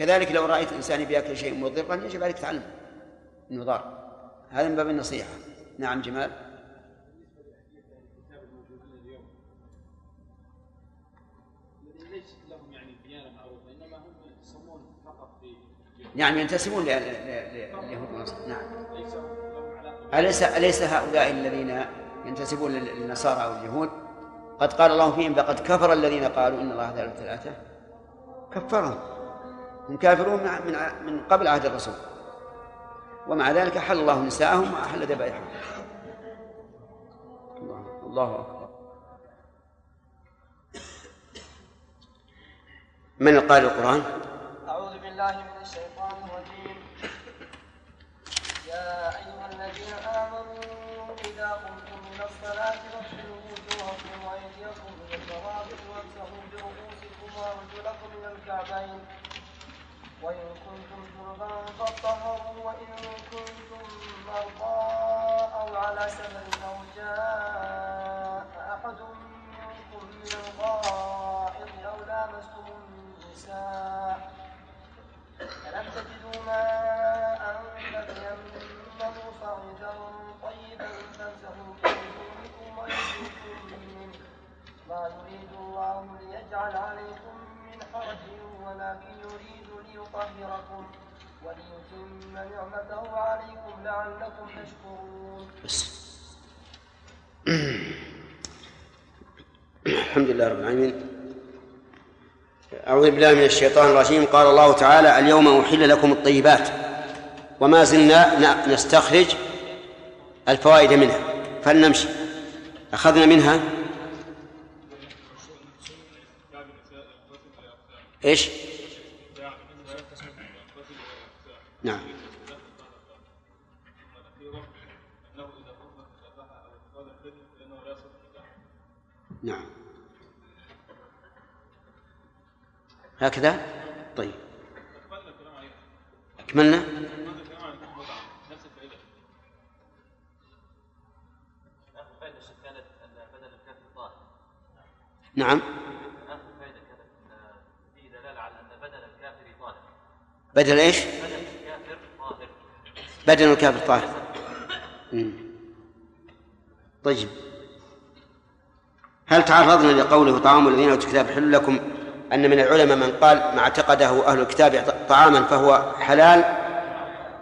كذلك لو رأيت إنسان بياكل شيء مضرا يجب عليك تعلم أنه ضار. هذا من باب النصيحة. نعم جمال. نعم ينتسبون لليهود والنصارى نعم. أليس أليس هؤلاء الذين ينتسبون للنصارى أو اليهود؟ قد قال الله فيهم لقد كفر الذين قالوا إن الله ثلاثة كفرهم. هم كافرون من من قبل عهد الرسول. ومع ذلك حل الله نساءهم وأحل ذبائحهم. الله أكبر. من قال القرآن؟ أعوذ بالله من الشيطان الرجيم. يا أيها الذين آمنوا إذا قمتم إلى الصلاة فاغسلوا وجوهكم وأيديكم إلى المرافق وامسحوا برؤوسكم وأرجلكم إلى الكعبين وإن كنتم جنبا فاطهروا وإن كنتم مرضى أو على سفر أو جاء أحد منكم من الغائط أو لامستم النساء فلم تجدوا ماء فتيمموا صعيدا طيبا فامسحوا بوجوهكم وأيديكم منه. ما يريد الله ليجعل عليكم حرج ولكن يريد ليطهركم وليتم نعمته عليكم لعلكم تشكرون. الحمد لله رب العالمين. أعوذ بالله من الشيطان الرجيم. قال الله تعالى اليوم أحل لكم الطيبات وما زلنا نستخرج الفوائد منها. فلنمشي. أخذنا منها إيش؟ نعم. نعم. هكذا؟ طيب. أكملنا؟ نعم. بدل إيش؟ بدل الكافر طاهر. طيب. هل تعرضنا لقوله طعام الذين أوتوا الكتاب حل لكم أن من العلماء من قال ما اعتقده أهل الكتاب طعاما فهو حلال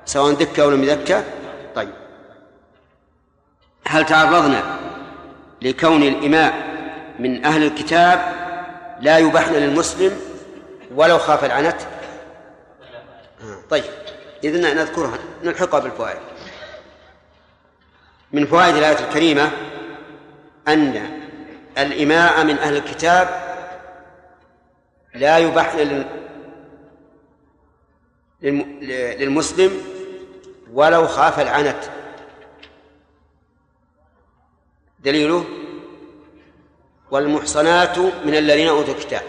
سواء دكة أو لم يدكة؟ طيب. هل تعرضنا لكون الإماء من أهل الكتاب لا يباحن للمسلم ولو خاف العنت؟ طيب إذن نذكرها نلحقها بالفوائد. من فوائد الآية الكريمة أن الإماء من أهل الكتاب لا يباح للمسلم ولو خاف العنت. دليله والمحصنات من الذين أوتوا الكتاب.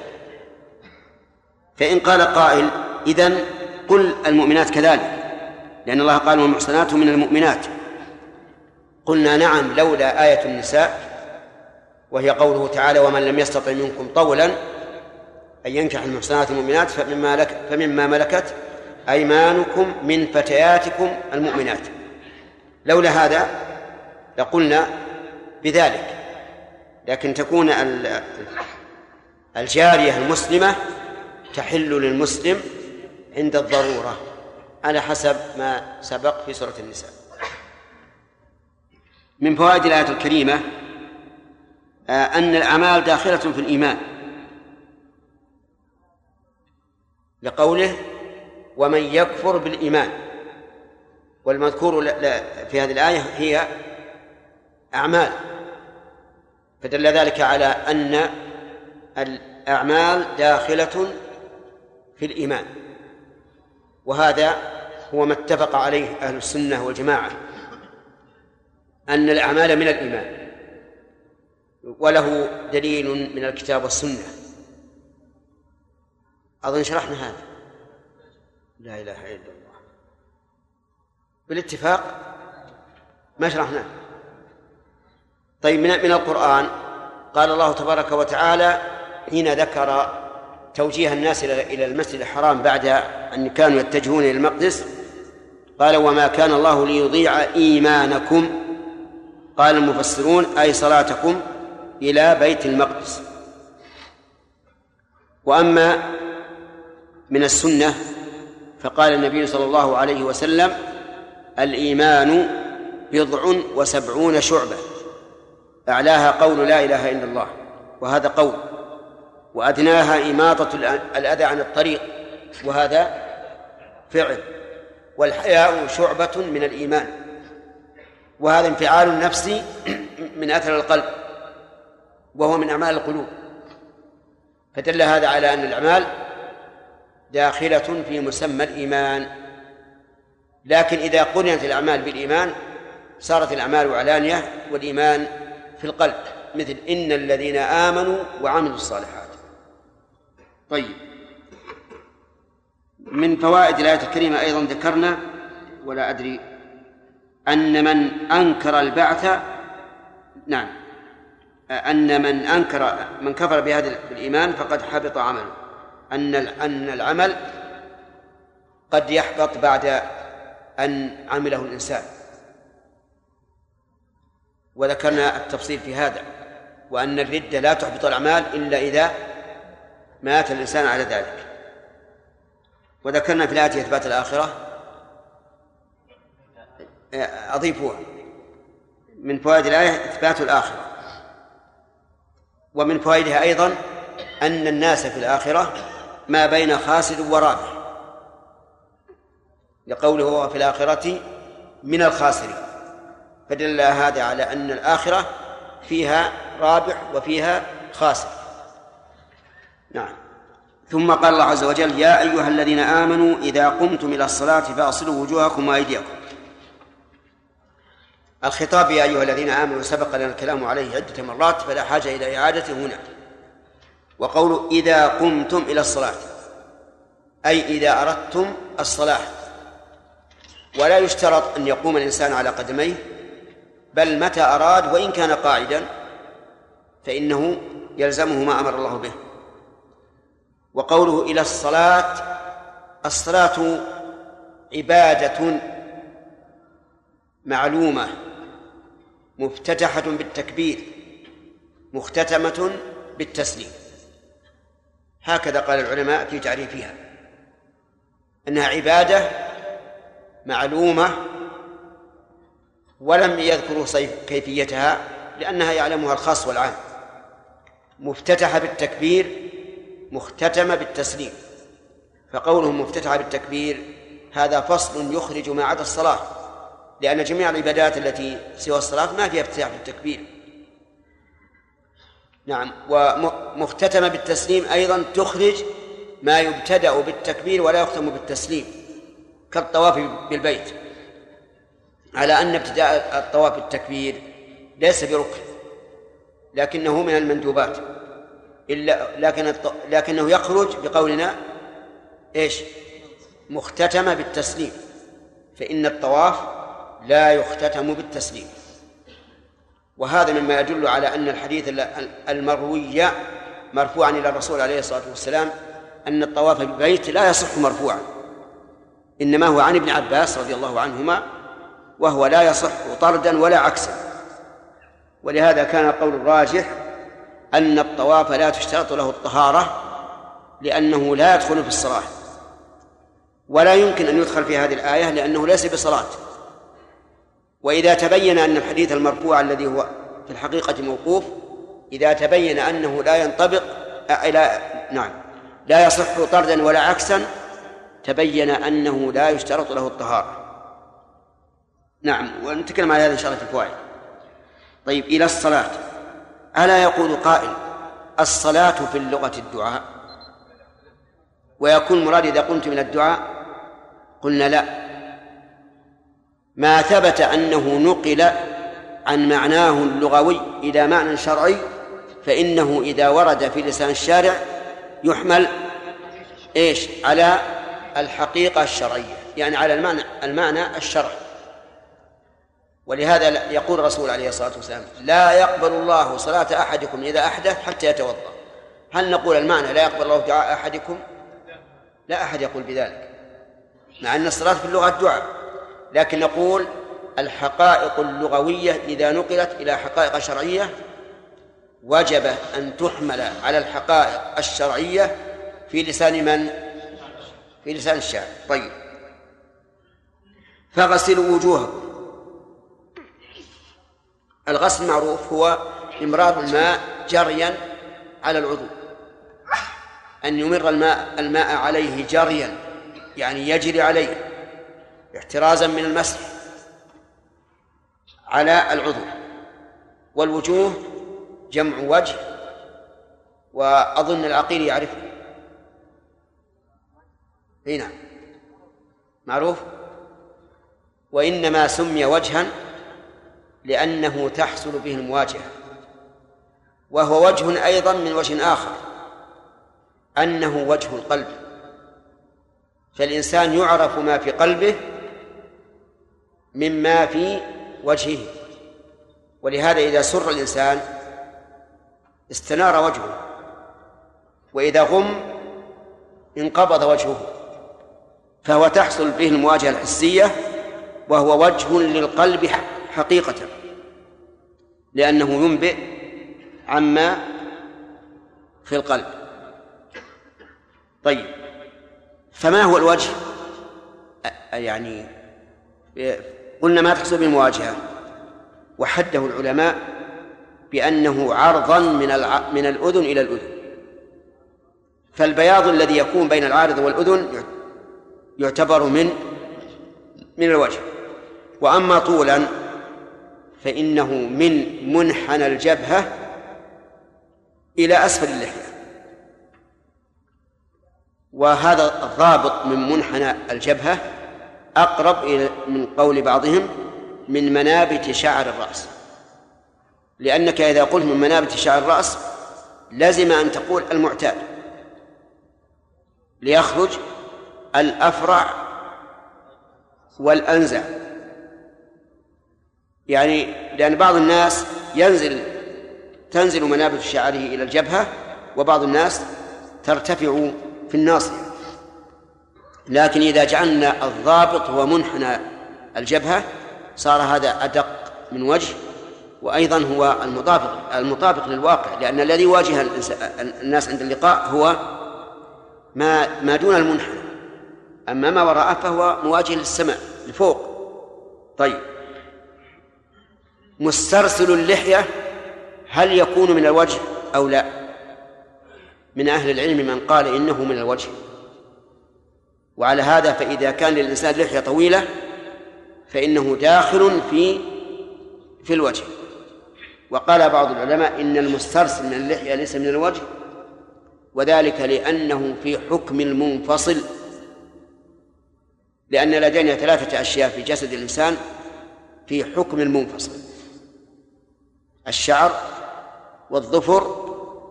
فإن قال قائل إذن قل المؤمنات كذلك لأن الله قال والمحصنات من المؤمنات. قلنا نعم لولا آية النساء وهي قوله تعالى ومن لم يستطع منكم طولا أن ينكح المحصنات المؤمنات فمما, لك فمما ملكت أيمانكم من فتياتكم المؤمنات. لولا هذا لقلنا بذلك لكن تكون الجارية المسلمة تحل للمسلم عند الضرورة على حسب ما سبق في سورة النساء. من فوائد الآية الكريمة آه، أن الأعمال داخلة في الإيمان. لقوله ومن يكفر بالإيمان والمذكور في هذه الآية هي أعمال. فدل ذلك على أن الأعمال داخلة في الإيمان. وهذا هو ما اتفق عليه أهل السنة والجماعة أن الأعمال من الإيمان وله دليل من الكتاب والسنة. أظن شرحنا هذا. لا إله إلا الله. بالاتفاق ما شرحناه. طيب من من القرآن قال الله تبارك وتعالى حين ذكر توجيه الناس إلى المسجد الحرام بعد أن كانوا يتجهون إلى المقدس. قال وما كان الله ليضيع إيمانكم. قال المفسرون أي صلاتكم إلى بيت المقدس. وأما من السنة فقال النبي صلى الله عليه وسلم الإيمان بضع وسبعون شعبة. أعلاها قول لا إله إلا الله وهذا قول. وأدناها إماطة الأذى عن الطريق وهذا فعل. والحياء شعبة من الإيمان. وهذا انفعال نفسي من أثر القلب وهو من أعمال القلوب. فدل هذا على أن الأعمال داخلة في مسمى الإيمان. لكن إذا قرنت الأعمال بالإيمان صارت الأعمال علانية والإيمان في القلب. مثل إن الذين آمنوا وعملوا الصالحات. طيب. من فوائد الآية الكريمة أيضا ذكرنا ولا أدري أن من أنكر البعث نعم. أن من أنكر من كفر بهذا الإيمان فقد حبط عمله. أن أن العمل قد يحبط بعد أن عمله الإنسان. وذكرنا التفصيل في هذا وأن الردة لا تحبط الأعمال إلا إذا مات الإنسان على ذلك. وذكرنا في الآية إثبات الآخرة. أضيفوها. من فوائد الآية إثبات الآخرة. ومن فوائدها أيضا أن الناس في الآخرة ما بين خاسر ورابح. لقوله في الآخرة من الخاسرين. فدل هذا على أن الآخرة فيها رابح وفيها خاسر. نعم. ثم قال الله عز وجل يا أيها الذين آمنوا إذا قمتم إلى الصلاة فأصلوا وجوهكم وأيديكم. الخطاب يا أيها الذين آمنوا سبق لنا الكلام عليه عدة مرات فلا حاجة إلى إعادته هنا. وقول إذا قمتم إلى الصلاة أي إذا أردتم الصلاة. ولا يشترط أن يقوم الإنسان على قدميه بل متى أراد وإن كان قاعدا فإنه يلزمه ما أمر الله به. وقوله إلى الصلاة الصلاة عبادة معلومة مفتتحة بالتكبير مختتمة بالتسليم. هكذا قال العلماء في تعريفها. إنها عبادة معلومة ولم يذكروا كيفيتها لأنها يعلمها الخاص والعام. مفتتحة بالتكبير مختتمه بالتسليم فقوله مفتتحة بالتكبير هذا فصل يخرج ما عدا الصلاة لأن جميع العبادات التي سوى الصلاة ما فيها افتتاح بالتكبير. نعم ومختتمة بالتسليم أيضا تخرج ما يبتدأ بالتكبير ولا يختم بالتسليم كالطواف بالبيت. على أن ابتداء الطواف بالتكبير ليس بركن لكنه من المندوبات. إلا لكن لكنه يخرج بقولنا إيش؟ مختتمة بالتسليم. فإن الطواف لا يختتم بالتسليم. وهذا مما يدل على أن الحديث المروي مرفوعا إلى الرسول عليه الصلاة والسلام أن الطواف بالبيت لا يصح مرفوعا. إنما هو عن ابن عباس رضي الله عنهما وهو لا يصح طردا ولا عكسا. ولهذا كان القول الراجح أن الطواف لا تشترط له الطهارة لأنه لا يدخل في الصلاة. ولا يمكن أن يدخل في هذه الآية لأنه ليس بصلاة. وإذا تبين أن الحديث المرفوع الذي هو في الحقيقة موقوف إذا تبين أنه لا ينطبق لا نعم لا يصح طردا ولا عكسا تبين أنه لا يشترط له الطهارة. نعم ونتكلم على هذا إن شاء الله في الفوائد. طيب إلى الصلاة. ألا يقول قائل الصلاة في اللغة الدعاء؟ ويكون مراد إذا قمت من الدعاء قلنا لا. ما ثبت أنه نقل عن معناه اللغوي إلى معنى شرعي فإنه إذا ورد في لسان الشارع يحمل إيش؟ على الحقيقة الشرعية يعني على المعنى المعنى الشرعي. ولهذا يقول الرسول عليه الصلاة والسلام لا يقبل الله صلاة أحدكم إذا أحدث حتى يتوضأ. هل نقول المعنى لا يقبل الله دعاء أحدكم لا أحد يقول بذلك مع أن الصلاة في اللغة دعاء. لكن نقول الحقائق اللغوية إذا نقلت إلى حقائق شرعية وجب أن تحمل على الحقائق الشرعية في لسان من؟ في لسان الشاعر طيب. فغسلوا وجوهكم. الغسل معروف هو إمرار الماء جريا على العضو. أن يمر الماء الماء عليه جريا يعني يجري عليه احترازا من المسح على العضو. والوجوه جمع وجه وأظن العقيل يعرفه. هنا نعم. معروف؟ وإنما سمي وجها لأنه تحصل به المواجهة. وهو وجه أيضا من وجه آخر أنه وجه القلب. فالإنسان يعرف ما في قلبه مما في وجهه. ولهذا إذا سر الإنسان استنار وجهه. وإذا غم انقبض وجهه. فهو تحصل به المواجهة الحسية وهو وجه للقلب حقيقة لأنه ينبئ عما في القلب. طيب فما هو الوجه؟ يعني قلنا ما تحصل بالمواجهة. وحده العلماء بأنه عرضا من من الأذن إلى الأذن. فالبياض الذي يكون بين العارض والأذن يعتبر من من الوجه. وأما طولا فإنه من منحنى الجبهة إلى أسفل اللحية. وهذا الضابط من منحنى الجبهة أقرب إلى من قول بعضهم من منابت شعر الرأس. لأنك إذا قلت من منابت شعر الرأس لزم أن تقول المعتاد ليخرج الأفرع والأنزع. يعني لأن بعض الناس ينزل تنزل منابت شعره إلى الجبهة وبعض الناس ترتفع في الناصية لكن إذا جعلنا الضابط هو منحنى الجبهة صار هذا أدق من وجه وأيضا هو المطابق المطابق للواقع. لأن الذي يواجه الناس عند اللقاء هو ما ما دون المنحنى. أما ما وراءه فهو مواجه للسماء لفوق. طيب. مسترسل اللحية هل يكون من الوجه أو لا؟ من أهل العلم من قال إنه من الوجه. وعلى هذا فإذا كان للإنسان لحية طويلة فإنه داخل في في الوجه. وقال بعض العلماء إن المسترسل من اللحية ليس من الوجه وذلك لأنه في حكم المنفصل. لأن لدينا ثلاثة أشياء في جسد الإنسان في حكم المنفصل. الشعر والظفر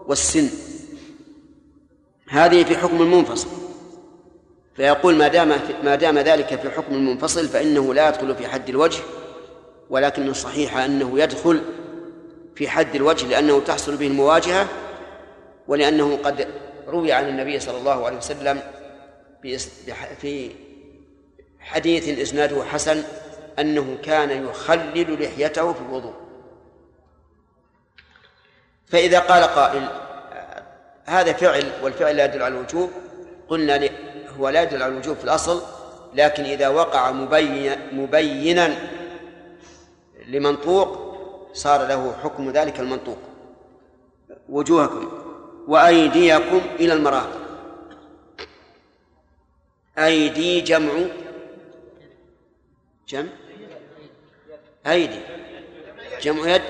والسن. هذه في حكم المنفصل. فيقول ما دام ما دام ذلك في حكم المنفصل فإنه لا يدخل في حد الوجه ولكن الصحيح أنه يدخل في حد الوجه لأنه تحصل به المواجهة ولأنه قد روي عن النبي صلى الله عليه وسلم في حديث إسناده حسن أنه كان يخلل لحيته في الوضوء. فإذا قال قائل هذا فعل والفعل لا يدل على الوجوب قلنا هو لا يدل على الوجوب في الأصل لكن إذا وقع مبين مبينا لمنطوق صار له حكم ذلك المنطوق. وجوهكم وأيديكم إلى المرافق. أيدي جمع جمع أيدي جمع يد.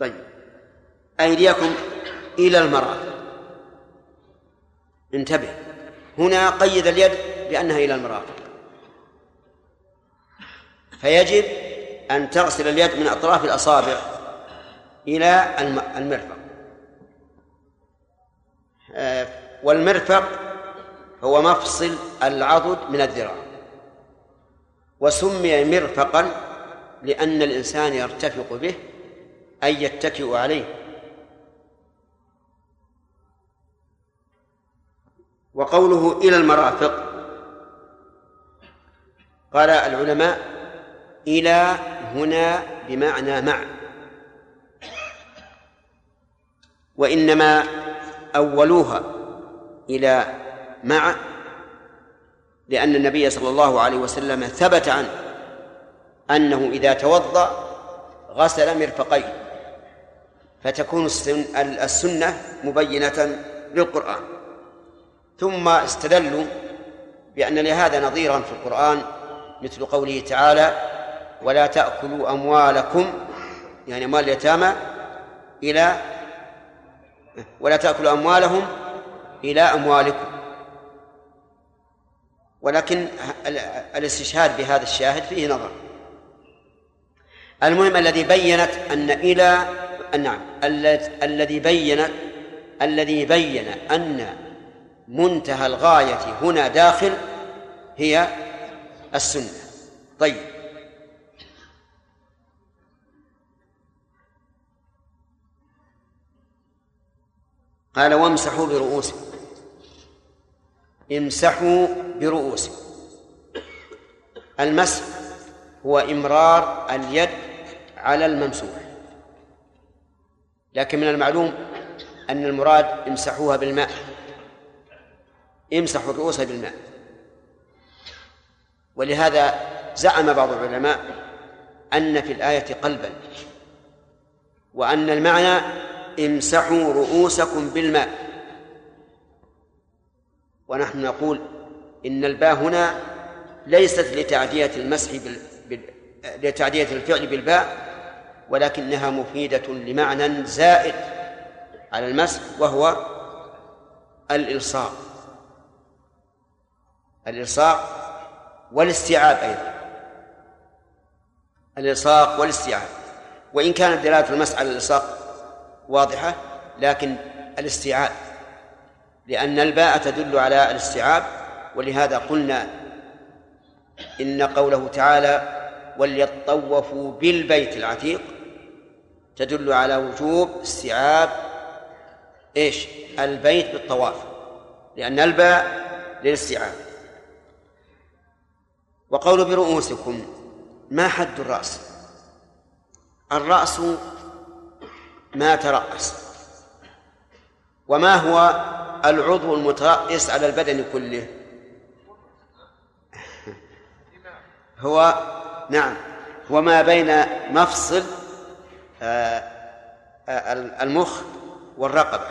طيب. أيديكم إلى المرافق انتبه. هنا قيد اليد بأنها إلى المرافق فيجب أن تغسل اليد من أطراف الأصابع إلى المرفق. آه، والمرفق هو مفصل العضد من الذراع. وسمي مرفقا لأن الإنسان يرتفق به أي يتكئ عليه. وقوله إلى المرافق. قال العلماء إلى هنا بمعنى مع. وإنما أولوها إلى مع لأن النبي صلى الله عليه وسلم ثبت عنه أنه إذا توضأ غسل مرفقيه فتكون السنة مبينة للقرآن. ثم استدلوا بأن لهذا نظيرا في القرآن مثل قوله تعالى ولا تأكلوا أموالكم يعني أموال اليتامى إلى ولا تأكلوا أموالهم إلى أموالكم ولكن الاستشهاد بهذا الشاهد فيه نظر. المهم الذي بينت أن إلى نعم الذي بين الذي بين أن منتهى الغاية هنا داخل هي السنة. طيب. قال وامسحوا برؤوسكم. امسحوا برؤوسكم. المسح هو إمرار اليد على الممسوح. لكن من المعلوم أن المراد امسحوها بالماء. امسحوا الرؤوس بالماء. ولهذا زعم بعض العلماء أن في الآية قلبا وأن المعنى امسحوا رؤوسكم بالماء. ونحن نقول إن الباء هنا ليست لتعدية المسح بال... لتعدية الفعل بالباء ولكنها مفيدة لمعنى زائد على المسح وهو الإلصاق. الإلصاق والاستيعاب أيضا. الإلصاق والاستيعاب. وإن كانت دلالة المسح على الإلصاق واضحة لكن الاستيعاب. لأن الباء تدل على الاستيعاب ولهذا قلنا إن قوله تعالى وليطوفوا بالبيت العتيق تدل على وجوب استيعاب إيش؟ البيت بالطواف. لأن الباء للاستيعاب. وقول برؤوسكم ما حد الرأس؟ الرأس ما ترأس. وما هو العضو المترأس على البدن كله؟ هو نعم هو ما بين مفصل آه، آه، المخ والرقبة.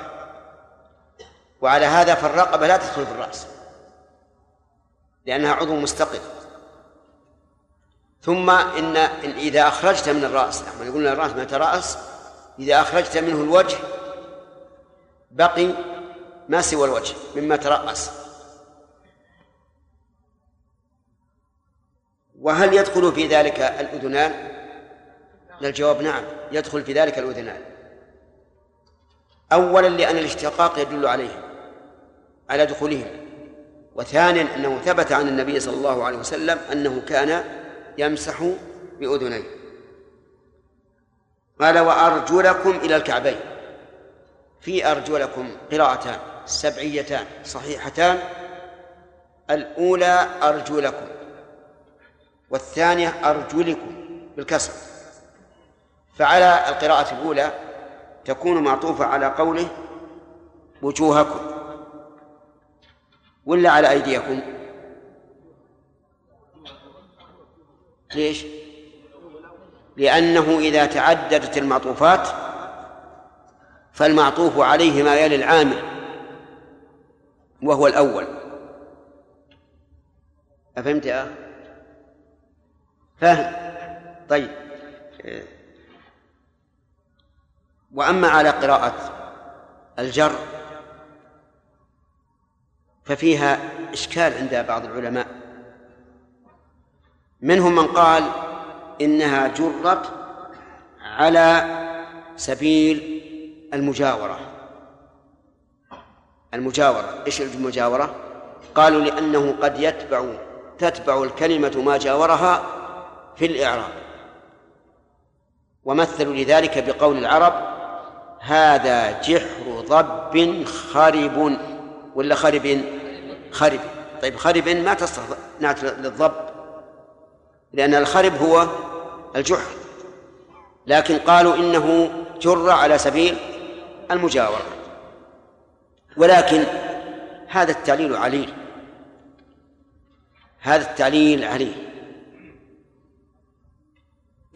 وعلى هذا فالرقبة لا تدخل في الرأس لأنها عضو مستقل. ثم إن, إذا أخرجت من الرأس يعني يقولون الرأس ما ترأس إذا أخرجت منه الوجه بقي ما سوى الوجه مما ترأس. وهل يدخل في ذلك الأذنان؟ الجواب نعم يدخل في ذلك الأذنان. أولا لأن الاشتقاق يدل عليه على دخولهم. وثانيا أنه ثبت عن النبي صلى الله عليه وسلم أنه كان يمسح بأذنيه. قال وأرجلكم إلى الكعبين. في أرجلكم قراءتان سبعيتان صحيحتان. الأولى أرجلكم والثانية أرجلكم بالكسر. فعلى القراءة الأولى تكون معطوفة على قوله وجوهكم. ولا على أيديكم. ليش؟ لأنه إذا تعددت المعطوفات فالمعطوف عليه ما يلي العامل وهو الأول. أفهمت يا؟ فهم طيب. وأما على قراءة الجر ففيها إشكال عند بعض العلماء. منهم من قال إنها جرت على سبيل المجاورة. المجاورة إيش المجاورة؟ قالوا لأنه قد يتبع تتبع الكلمة ما جاورها في الإعراب. ومثلوا لذلك بقول العرب هذا جحر ضب خرب. ولا خرب؟ خرب. طيب خرب ما تصلح نعت للضب. لأن الخرب هو الجحر. لكن قالوا إنه جر على سبيل المجاورة. ولكن هذا التعليل عليل. هذا التعليل عليه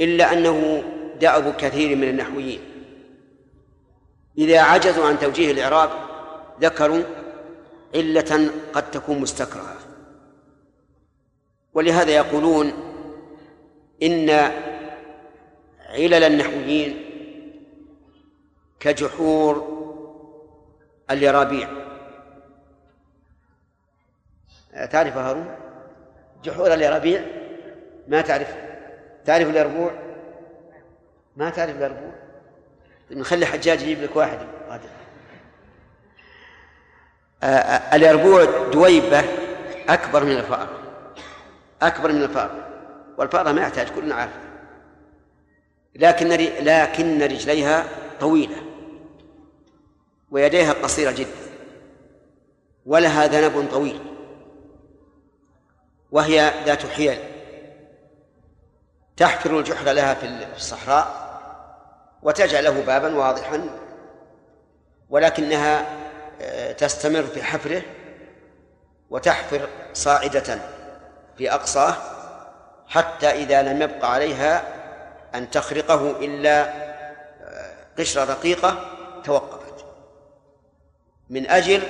إلا أنه دأب كثير من النحويين. إذا عجزوا عن توجيه الإعراب ذكروا علة قد تكون مستكرهة. ولهذا يقولون إن علل النحويين كجحور اليرابيع. تعرف هارون؟ جحور اليرابيع؟ ما تعرف. تعرف اليربوع ما تعرف اليربوع نخلي حجاج يجيب لك واحد. آه، آه، اليربوع دويبة أكبر من الفأر. أكبر من الفأر. والفأرة ما يحتاج كلنا عارف لكن لكن رجليها طويلة ويديها قصيرة جدا ولها ذنب طويل وهي ذات حيل تحفر الجحر لها في الصحراء وتجعله بابا واضحا ولكنها آه، تستمر في حفره وتحفر صاعدة في أقصاه حتى إذا لم يبق عليها أن تخرقه إلا آه، قشرة رقيقة توقفت. من أجل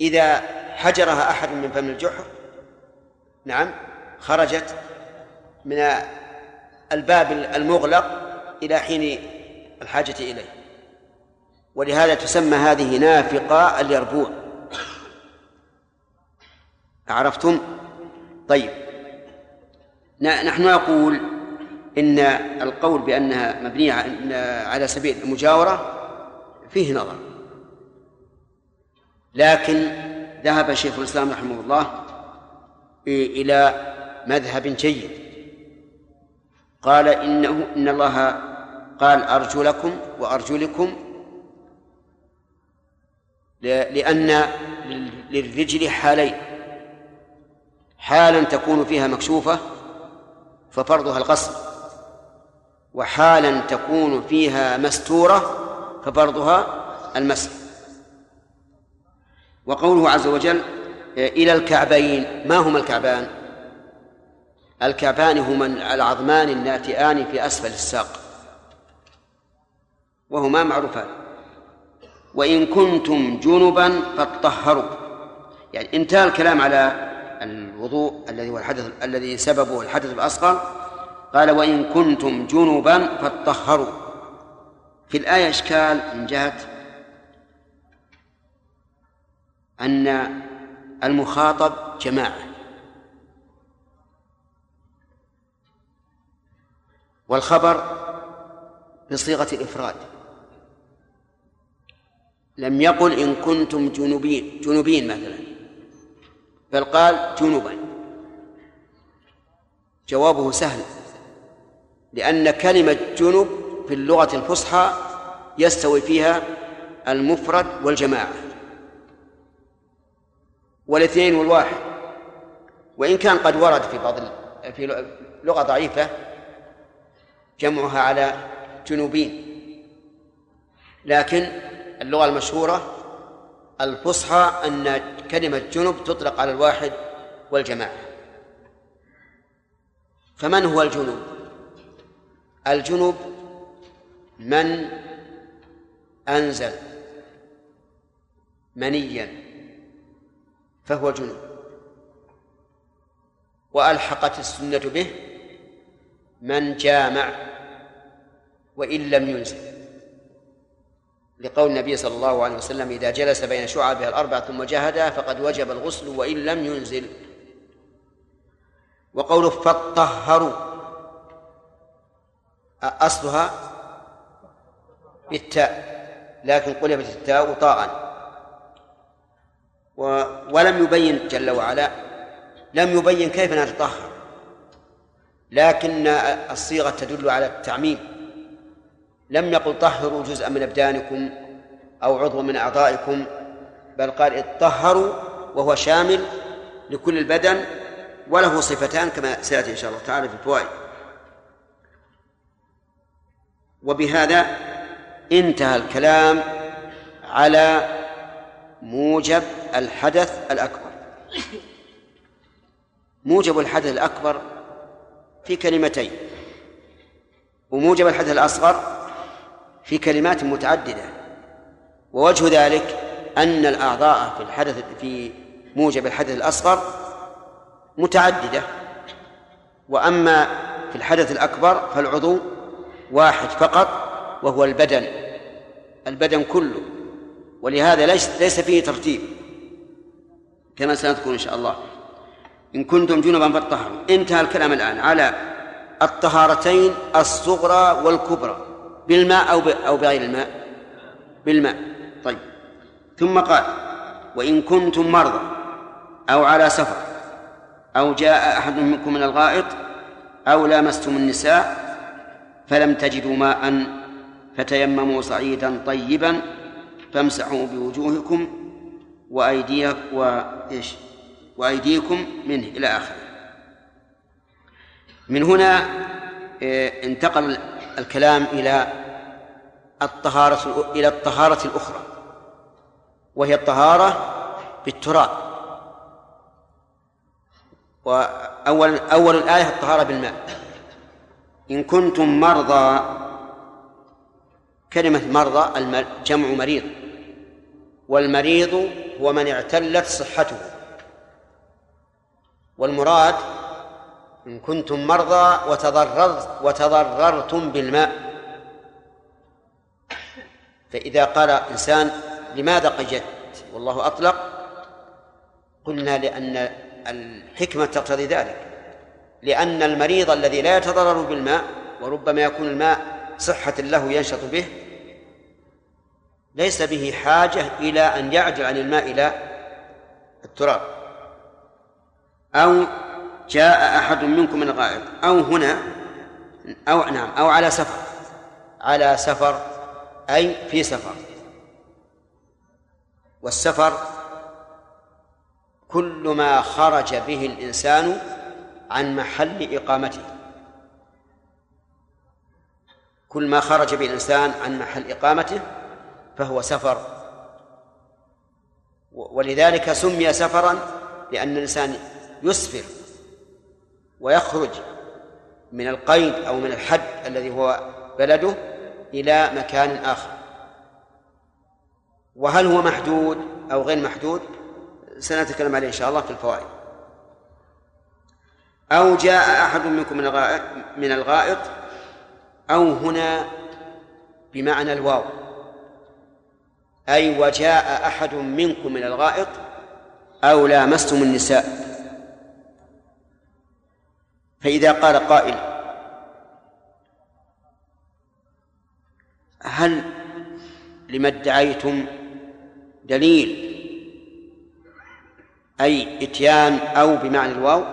إذا حجرها أحد من فم الجحر نعم خرجت من الباب المغلق إلى حين الحاجة إليه. ولهذا تسمى هذه نافقة اليربوع. عرفتم؟ طيب. نحن نقول إن القول بأنها مبنية على سبيل المجاورة فيه نظر. لكن ذهب شيخ الإسلام رحمه الله إلى مذهب جيد. قال إنه إن الله قال أرجلكم وأرجلكم لأن للرجل حالين. حالا تكون فيها مكشوفة ففرضها الغسل. وحالا تكون فيها مستورة ففرضها المسح. وقوله عز وجل إلى الكعبين ما هما الكعبان؟ الكعبان هما العظمان الناتئان في أسفل الساق. وهما معروفان. وإن كنتم جنبا فاطهروا. يعني انتهى الكلام على الوضوء الذي هو الحدث الذي سببه الحدث الأصغر. قال وإن كنتم جنبا فاطهروا. في الآية إشكال من جهة أن المخاطب جماعة. والخبر بصيغة الإفراد لم يقل إن كنتم جنوبين جنوبين مثلا. بل قال جنوبا جوابه سهل لأن كلمة جنوب في اللغة الفصحى يستوي فيها المفرد والجماعة والاثنين والواحد. وإن كان قد ورد في بعض في لغة ضعيفة جمعها على جنوبين لكن اللغة المشهورة الفصحى أن كلمة جنب تطلق على الواحد والجماعة. فمن هو الجنوب؟ الجنوب من أنزل منيا فهو جنوب. وألحقت السنة به من جامع وإن لم ينزل. لقول النبي صلى الله عليه وسلم إذا جلس بين شعبها الأربع ثم جاهدها فقد وجب الغسل وإن لم ينزل. وقوله فطهروا أصلها بالتاء لكن قلبت التاء طاء ولم يبين جل وعلا لم يبين كيف نتطهر لكن الصيغة تدل على التعميم. لم يقل طهروا جزءا من أبدانكم أو عضوا من أعضائكم بل قال اطهروا وهو شامل لكل البدن وله صفتان كما سيأتي إن شاء الله تعالى في الفوائد. وبهذا انتهى الكلام على موجب الحدث الأكبر. موجب الحدث الأكبر في كلمتين وموجب الحدث الأصغر في كلمات متعددة. ووجه ذلك أن الأعضاء في الحدث في موجب الحدث الأصغر متعددة. وأما في الحدث الأكبر فالعضو واحد فقط وهو البدن البدن كله. ولهذا ليس ليس فيه ترتيب كما سنذكر إن شاء الله. إن كنتم جنبا فاطهروا. انتهى الكلام الآن على الطهارتين الصغرى والكبرى. بالماء أو أو بغير الماء؟ بالماء. طيب. ثم قال وإن كنتم مرضى أو على سفر أو جاء أحد منكم من الغائط أو لامستم النساء فلم تجدوا ماء فتيمموا صعيدا طيبا فامسحوا بوجوهكم وأيديكم وإيش وأيديكم منه إلى آخره. من هنا آه، انتقل الكلام إلى الطهارة إلى الطهارة الأخرى وهي الطهارة بالتراب. وأول أول الآية الطهارة بالماء. إن كنتم مرضى كلمة مرضى جمع مريض. والمريض هو من اعتلت صحته. والمراد إن كنتم مرضى وتضررت وتضررتم بالماء. فإذا قال إنسان لماذا قجدت والله أطلق. قلنا لأن الحكمة تقتضي ذلك. لأن المريض الذي لا يتضرر بالماء وربما يكون الماء صحة له ينشط به ليس به حاجة إلى أن يعدل عن الماء إلى التراب. أو جاء أحد منكم من الغائط أو هنا أو نعم أو على سفر. على سفر أي في سفر. والسفر كل ما خرج به الإنسان عن محل إقامته. كل ما خرج به الإنسان عن محل إقامته فهو سفر. ولذلك سمي سفرا لأن الإنسان يسفر. ويخرج من القيد أو من الحد الذي هو بلده إلى مكان آخر. وهل هو محدود أو غير محدود؟ سنتكلم عليه إن شاء الله في الفوائد. أو جاء أحد منكم من الغائط أو هنا بمعنى الواو. أي وجاء أحد منكم من الغائط أو لامستم النساء. فإذا قال قائل هل لما ادعيتم دليل أي إتيان أو بمعنى الواو؟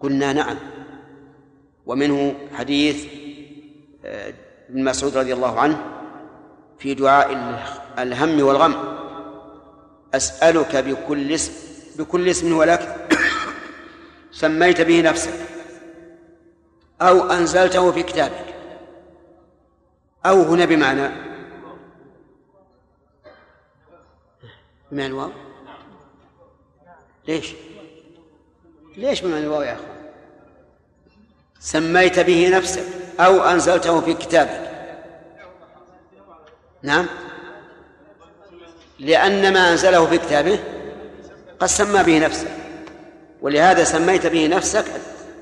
قلنا نعم. ومنه حديث آه، ابن مسعود رضي الله عنه في دعاء الهم والغم أسألك بكل اسم بكل اسم هو لك؟ سميت به نفسك أو أنزلته في كتابك أو هنا بمعنى بمعنى الواو؟ ليش؟ ليش بمعنى الواو يا أخوان؟ سميت به نفسك أو أنزلته في كتابك. نعم. لأن ما أنزله في كتابه قد سمى به نفسه. ولهذا سميت به نفسك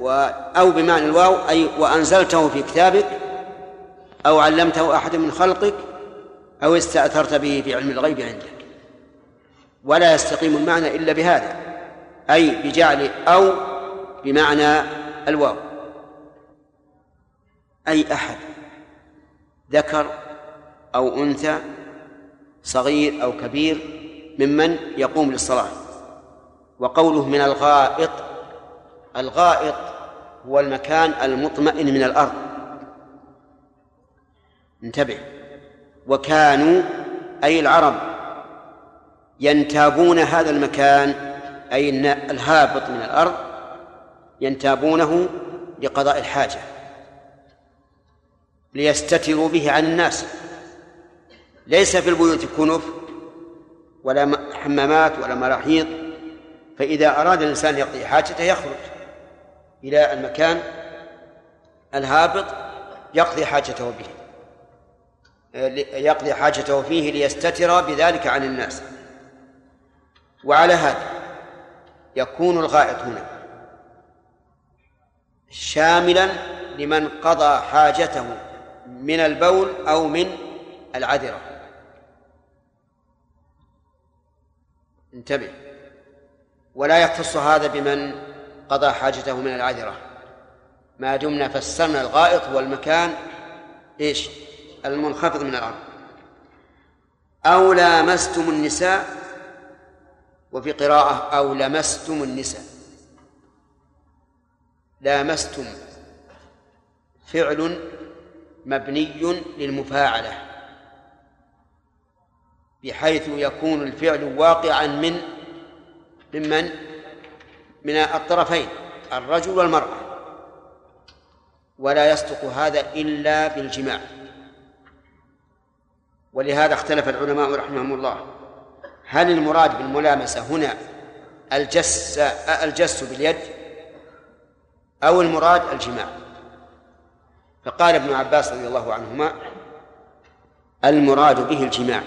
و أو بمعنى الواو أي وأنزلته في كتابك أو علمته أحد من خلقك أو استأثرت به في علم الغيب عندك. ولا يستقيم المعنى إلا بهذا أي بجعل أو بمعنى الواو. أي أحد ذكر أو أنثى صغير أو كبير ممن يقوم للصلاة. وقوله من الغائط الغائط هو المكان المطمئن من الأرض. انتبه. وكانوا أي العرب ينتابون هذا المكان أي الهابط من الأرض ينتابونه لقضاء الحاجة ليستتروا به عن الناس. ليس في البيوت كنف ولا حمامات ولا مراحيض فإذا أراد الإنسان يقضي حاجته يخرج إلى المكان الهابط يقضي حاجته به يقضي حاجته فيه ليستتر بذلك عن الناس. وعلى هذا يكون الغائط هنا شاملا لمن قضى حاجته من البول أو من العذرة. انتبه. ولا يختص هذا بمن قضى حاجته من العذرة. ما دمنا فسرنا الغائط هو المكان إيش؟ المنخفض من الأرض. أو لامستم النساء وفي قراءة أو لمستم النساء. لامستم فعل مبني للمفاعلة بحيث يكون الفعل واقعا من ممن؟ من الطرفين الرجل والمرأة. ولا يصدق هذا إلا بالجماع. ولهذا اختلف العلماء رحمهم الله. هل المراد بالملامسة هنا الجس الجس باليد أو المراد الجماع؟ فقال ابن عباس رضي الله عنهما المراد به الجماع.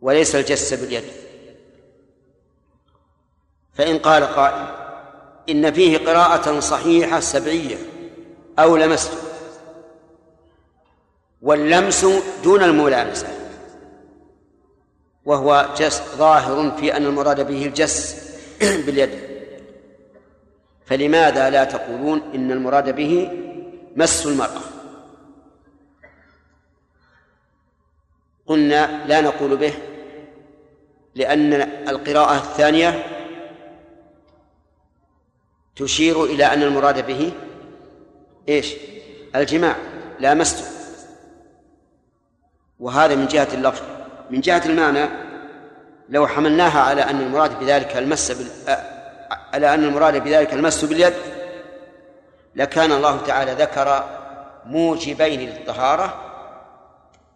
وليس الجس باليد. فإن قال قائل إن فيه قراءة صحيحة سبعية أو لمست. واللمس دون الملامسة وهو جس ظاهر في أن المراد به الجس باليد. فلماذا لا تقولون إن المراد به مس المرأة؟ قلنا لا نقول به لأن القراءة الثانية تشير إلى أن المراد به إيش؟ الجماع لامسته وهذا من جهة اللفظ. من جهة المعنى لو حملناها على أن المراد بذلك المس بال... على أن المراد بذلك المس باليد لكان الله تعالى ذكر موجبين للطهارة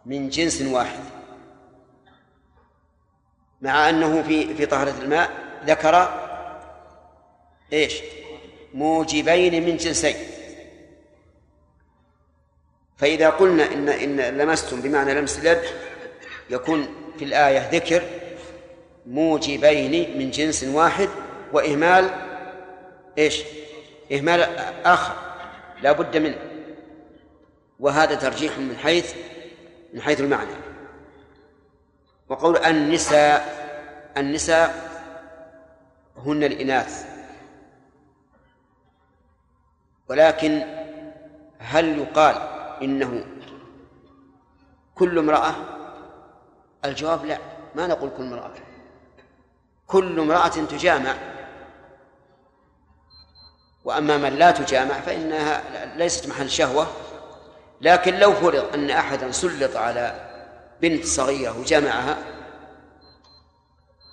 من جنس واحد. مع أنه في في طهارة الماء ذكر إيش؟ موجبين من جنسين. فإذا قلنا إن إن لمستم بمعنى لمس اليد يكون في الآية ذكر موجبين من جنس واحد وإهمال إيش؟ إهمال آخر لا بد منه. وهذا ترجيح من حيث من حيث المعنى. وقول النساء النساء هن الإناث. ولكن هل يقال إنه كل امرأة؟ الجواب لا ما نقول كل امرأة. كل امرأة تجامع. وأما من لا تجامع فإنها ليست محل شهوة. لكن لو فرض أن أحدا سلط على بنت صغيرة وجامعها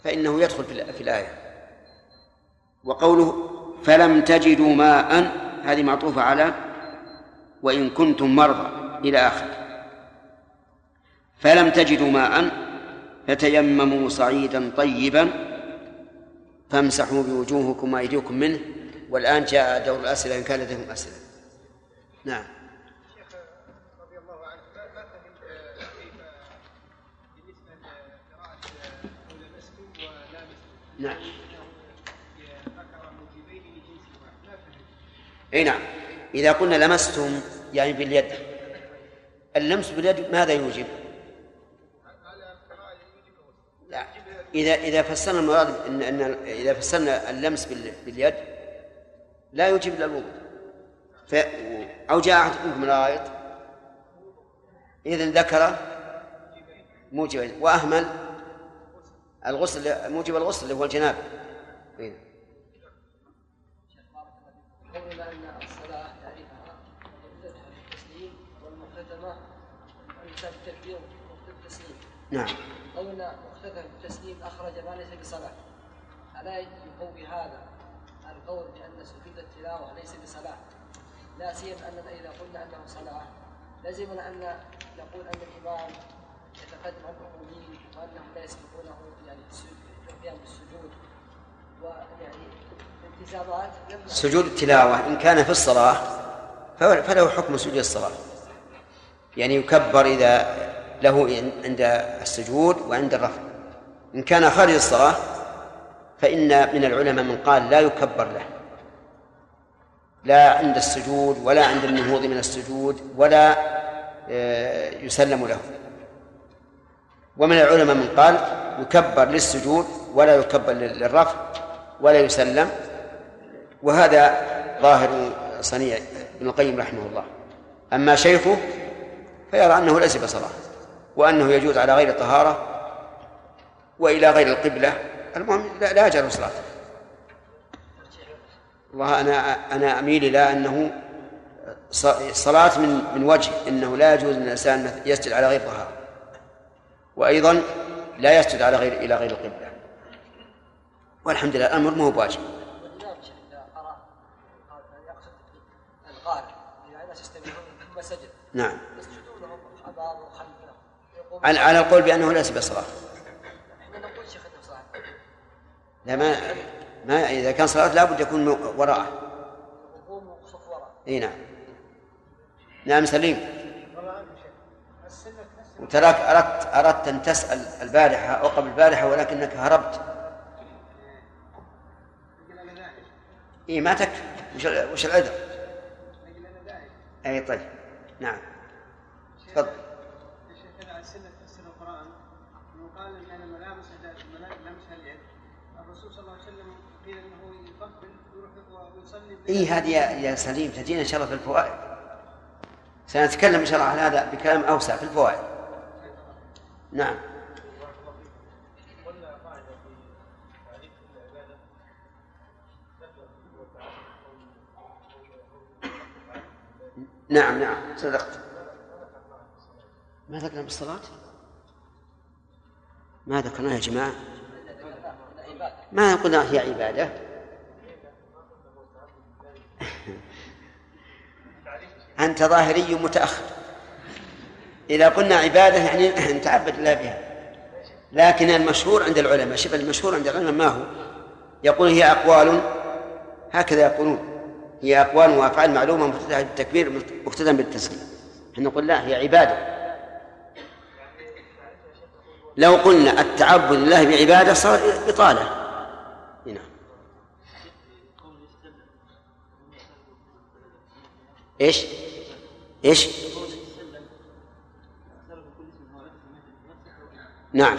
فإنه يدخل في الآية. وقوله فلم تجدوا ماء هذه معطوفة على وإن كنتم مرضى إلى آخر. فلم تجدوا ماء فتيمموا صعيدا طيبا فامسحوا بوجوهكم وأيديكم منه. والآن جاء دور الأسئلة إن كان لديكم أسئلة. نعم. نعم. إي نعم. إذا قلنا لمستم يعني باليد. اللمس باليد ماذا يوجب؟ لا. إذا إذا فسرنا المراد إن إن إذا فسرنا اللمس باليد لا يوجب إلا الوضوء. ف أو جاء احدكم من الغائط. اذا ذكر موجبين وأهمل الغسل موجب الغسل اللي هو الجنابه إيه. قولنا ان الصلاه تعريفها التسليم والمختتمه التكبير التسليم نعم. قولنا مختتم التسليم أخرج ما ليس بصلاة. ألا يقوي هذا القول بأن سجود التلاوة ليس بصلاة؟ لا سيما أننا إذا قلنا أنه صلاة لزمنا أن نقول أن الإمام يتقدم عن المؤمنين وأنهم لا يسبقونه يعني في القيام بالسجود ويعني التزامات سجود التلاوة إن كان في الصلاة فله حكم سجود الصلاة. يعني يكبر إذا له عند السجود وعند الرفع إن كان خارج الصلاة فإن من العلماء من قال لا يكبر له. لا عند السجود ولا عند النهوض من السجود ولا آه، يسلم له. ومن العلماء من قال يكبر للسجود ولا يكبر للرفع ولا يسلم. وهذا ظاهر صنيع ابن القيم رحمه الله. أما شيخه فيرى أنه ليس بصلاة وأنه يجوز على غير طهارة وإلى غير القبلة. المهم لا يجعل صلاة والله أنا أنا أميل إلى أنه صلاة من من وجه أنه لا يجوز للإنسان يسجد على غير طهارة وأيضا لا يسجد على غير إلى غير القبلة. والحمد لله الأمر ما هو بواجب. نعم. على على القول بأنه ليس بصلاة لا ما ما إذا كان صلاة لابد يكون وراءه. إي نعم. نعم سليم. وتراك أردت أردت أن تسأل البارحة أو قبل البارحة ولكنك هربت. إيه ما تكفي وش وش العذر؟ أي طيب. نعم. تفضل. اي هذه يا سليم تجينا إن شاء الله في الفوائد. سنتكلم إن شاء الله عن هذا بكلام أوسع في الفوائد. نعم. نعم نعم صدقت. ما ذكرنا بالصلاة؟ ما ذكرنا يا جماعة. ما قلنا هي عبادة؟ أنت ظاهري متأخر. إذا قلنا عبادة يعني نتعبد الله بها. لكن المشهور عند العلماء شوف المشهور عند العلماء ما هو؟ يقول هي أقوال هكذا يقولون. هي أقوال وأفعال معلومة مفتتحة بالتكبير مقتدا بالتسليم. إحنا نقول لا هي عبادة. لو قلنا التعبد لله بعبادة صار إطالة هنا إيش؟ إيش؟ نعم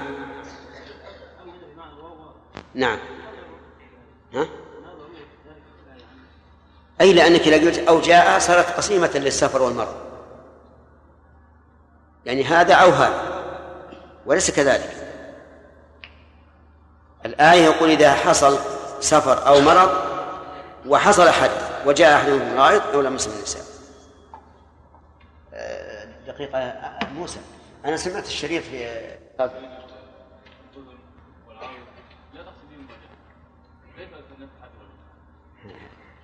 نعم ها؟ أي لأنك إذا قلت أو جاء صارت قسيمة للسفر والمرض يعني هذا أو هذا وليس كذلك الآية يقول إذا حصل سفر أو مرض وحصل حدث وجاء أحد من غائط أو من النساء آه، دقيقة موسى. أنا سمعت الشريط في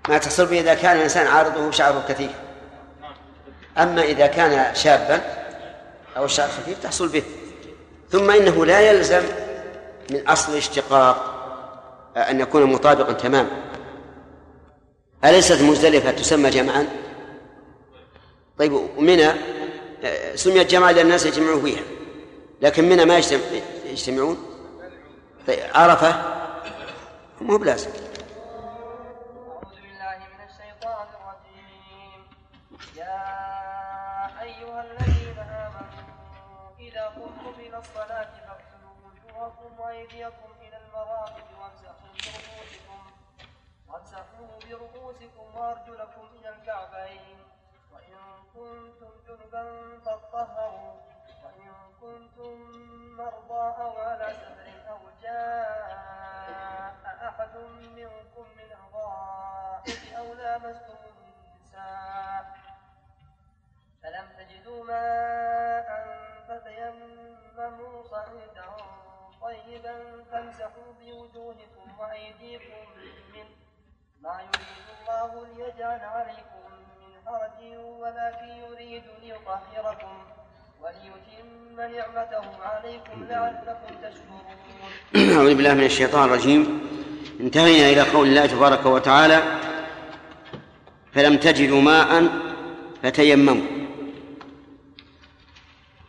ما تحصل به إذا كان الإنسان عارضه شعره كثيف أما إذا كان شابا أو الشعر خفيف تحصل به. ثم إنه لا يلزم من أصل الاشتقاق أن يكون مطابقا تماما. أليست مزدلفة تسمى جمعا؟ طيب ومنى سميت جمعا لأن الناس يجتمعون فيها. لكن منى ما يجتمعون. طيب عرفة؟ مو بلازم. أيديكم إلى المرافق وامسحوا برؤوسكم وامسحوا برؤوسكم وأرجلكم إلى الكعبين وإن كنتم جنبا فاطهروا. وإن كنتم مرضى أو على سفر أو جاء أحد منكم من الغائط أو لامستم النساء فلم تجدوا ماء فتيمموا صعيدا طيبا فامسحوا بوجوهكم وأيديكم منه ما يريد الله ليجعل عليكم حرج ولكن يريد ليطهركم وليتم نعمته عليكم لعلكم تشكرون. أعوذ بالله من الشيطان الرجيم. انتهينا إلى قول الله تبارك وتعالى فلم تجدوا ماء فتيمموا.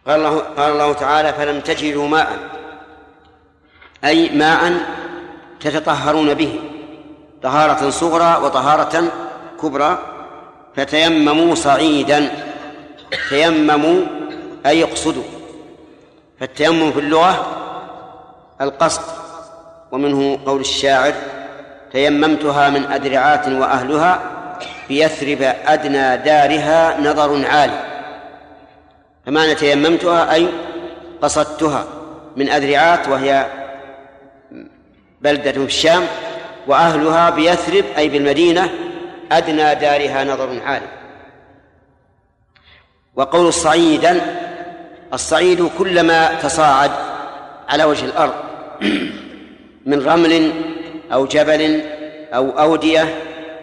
قال الله قال الله تعالى فلم تجدوا ماء. أي ماء تتطهرون به طهارة صغرى وطهارة كبرى. فتيمموا صعيدا. تيمموا أي اقصدوا. فالتيمم في اللغة القصد ومنه قول الشاعر تيممتها من أدرعات وأهلها بيثرب أدنى دارها نظر عالي. فمعنى تيممتها أي قصدتها من أذرعات وهي بلدة في الشام وأهلها بيثرب أي بالمدينة أدنى دارها نظر عالي وقول صعيدا الصعيد كلما تصاعد على وجه الأرض من رمل أو جبل أو أودية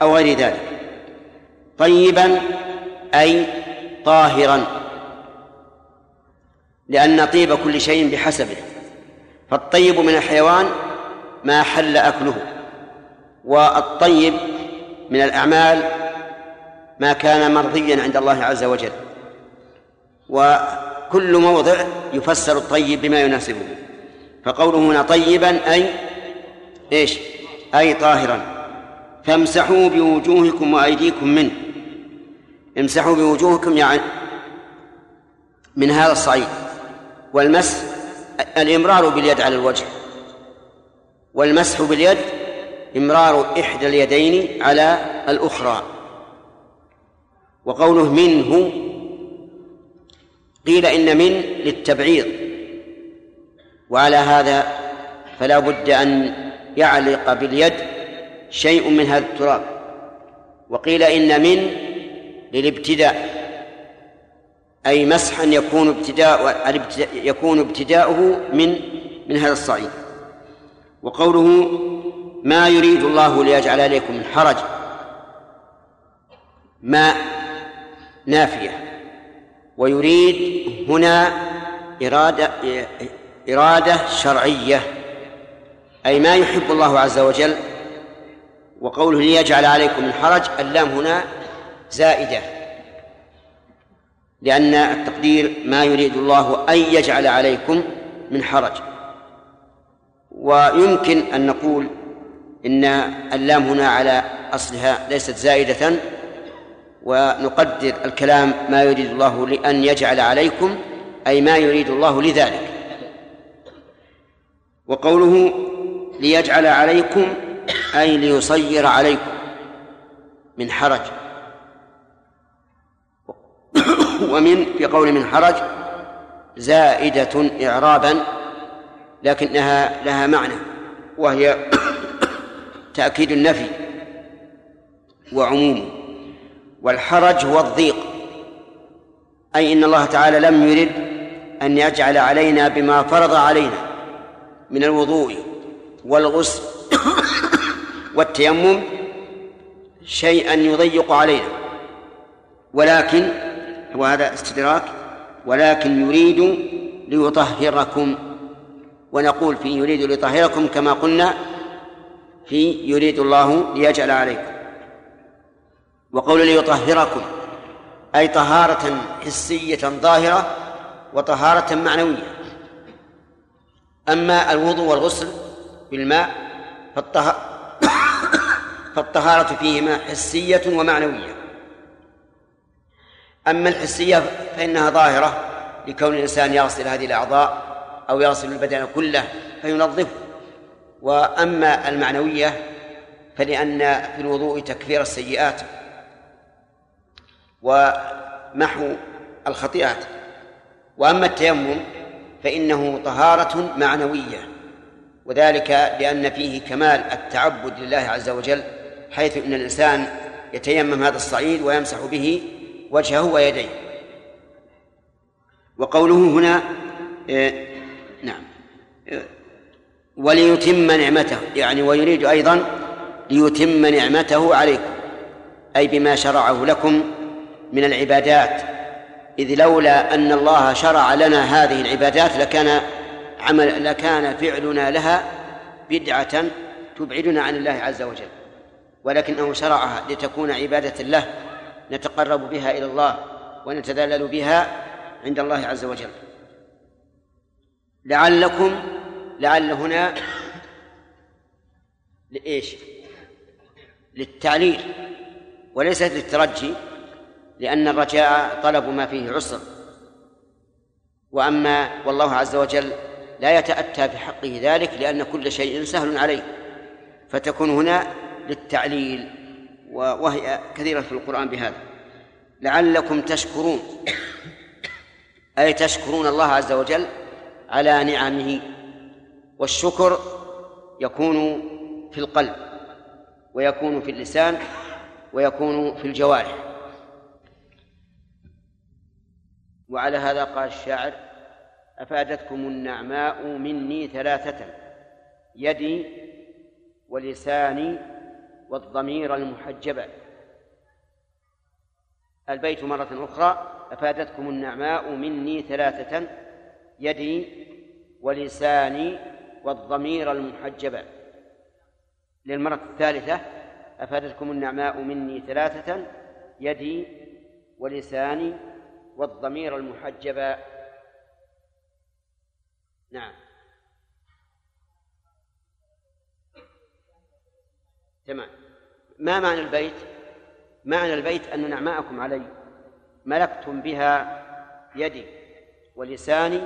أو غير ذلك. طيبا أي طاهرا. لأن طيب كل شيء بحسبه. فالطيب من الحيوان ما حل أكله. والطيب من الأعمال ما كان مرضيا عند الله عز وجل. وكل موضع يفسر الطيب بما يناسبه. فقوله هنا طيبا أي إيش؟ أي طاهرا. فامسحوا بوجوهكم وأيديكم منه. امسحوا بوجوهكم يعني من هذا الصعيد. والمسح الإمرار باليد على الوجه. والمسح باليد إمرار إحدى اليدين على الأخرى. وقوله منه قيل إن من للتبعيض. وعلى هذا فلا بد أن يعلق باليد شيء من هذا التراب. وقيل إن من للابتداء أي مسحا يكون ابتداء يكون ابتداؤه من من هذا الصعيد. وقوله ما يريد الله ليجعل عليكم من حرج. ما نافية. ويريد هنا إرادة إرادة شرعية. أي ما يحب الله عز وجل. وقوله ليجعل عليكم من حرج اللام هنا زائدة. لأن التقدير ما يريد الله أن يجعل عليكم من حرج. ويمكن أن نقول إن اللام هنا على أصلها ليست زائدة ونقدر الكلام ما يريد الله لأن يجعل عليكم أي ما يريد الله لذلك. وقوله ليجعل عليكم أي ليصير عليكم من حرج. ومن في قول من حرج زائدة إعرابا لكنها لها معنى وهي تأكيد النفي وعمومه والحرج هو الضيق أي إن الله تعالى لم يرد أن يجعل علينا بما فرض علينا من الوضوء والغسل والتيمم شيئا يضيق علينا ولكن وهذا استدراك ولكن يريد ليطهركم ونقول في يريد ليطهركم كما قلنا في يريد الله ليجعل عليكم. وقول ليطهركم أي طهارة حسية ظاهرة وطهارة معنوية. أما الوضوء والغسل بالماء فالطهارة فيهما حسية ومعنوية. أما الحسية فإنها ظاهرة لكون الإنسان يغسل هذه الأعضاء أو يغسل البدن كله فينظفه. وأما المعنوية فلأن في الوضوء تكفير السيئات ومحو الخطيئات. وأما التيمم فإنه طهارة معنوية وذلك لأن فيه كمال التعبد لله عز وجل حيث أن الإنسان يتيمم هذا الصعيد ويمسح به وجهه ويديه. وقوله هنا إيه نعم. إيه وليتم نعمته يعني ويريد أيضا ليتم نعمته عليكم أي بما شرعه لكم من العبادات. إذ لولا أن الله شرع لنا هذه العبادات لكان عمل لكان فعلنا لها بدعة تبعدنا عن الله عز وجل. ولكنه شرعها لتكون عبادة له نتقرب بها إلى الله ونتذلل بها عند الله عز وجل. لعلكم لعل هنا لإيش؟ للتعليل وليست للترجي لأن الرجاء طلب ما فيه عسر. وأما والله عز وجل لا يتأتى في حقه ذلك لأن كل شيء سهل عليه. فتكون هنا للتعليل وهي كثيرة في القرآن بهذا. لعلكم تشكرون أي تشكرون الله عز وجل على نعمه. والشكر يكون في القلب ويكون في اللسان ويكون في الجوارح. وعلى هذا قال الشاعر أفادتكم النعماء مني ثلاثة يدي ولساني والضمير المحجبة البيت مرة أخرى أفادتكم النعماء مني ثلاثة يدي ولساني والضمير المحجبة للمرة الثالثة أفادتكم النعماء مني ثلاثة يدي ولساني والضمير المحجبة نعم. تمام. ما معنى البيت؟ معنى البيت أن نعماءكم علي. ملكتم بها يدي ولساني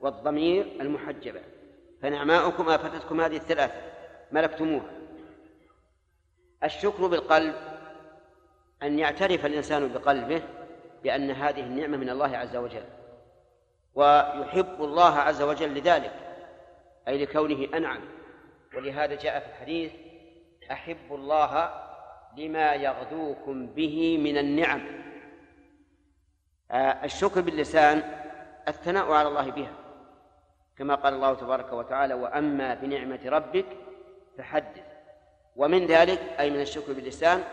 والضمير المحجبة فنعماؤكم آفتتكم هذه الثلاثة ملكتموها. الشكر بالقلب أن يعترف الإنسان بقلبه بأن هذه النعمة من الله عز وجل ويحب الله عز وجل لذلك أي لكونه أنعم. ولهذا جاء في الحديث أحب الله لما يغدوكم به من النعم. آه، الشكر باللسان الثناء على الله بها. كما قال الله تبارك وتعالى وأما بنعمة ربك فحدث. ومن ذلك أي من الشكر باللسان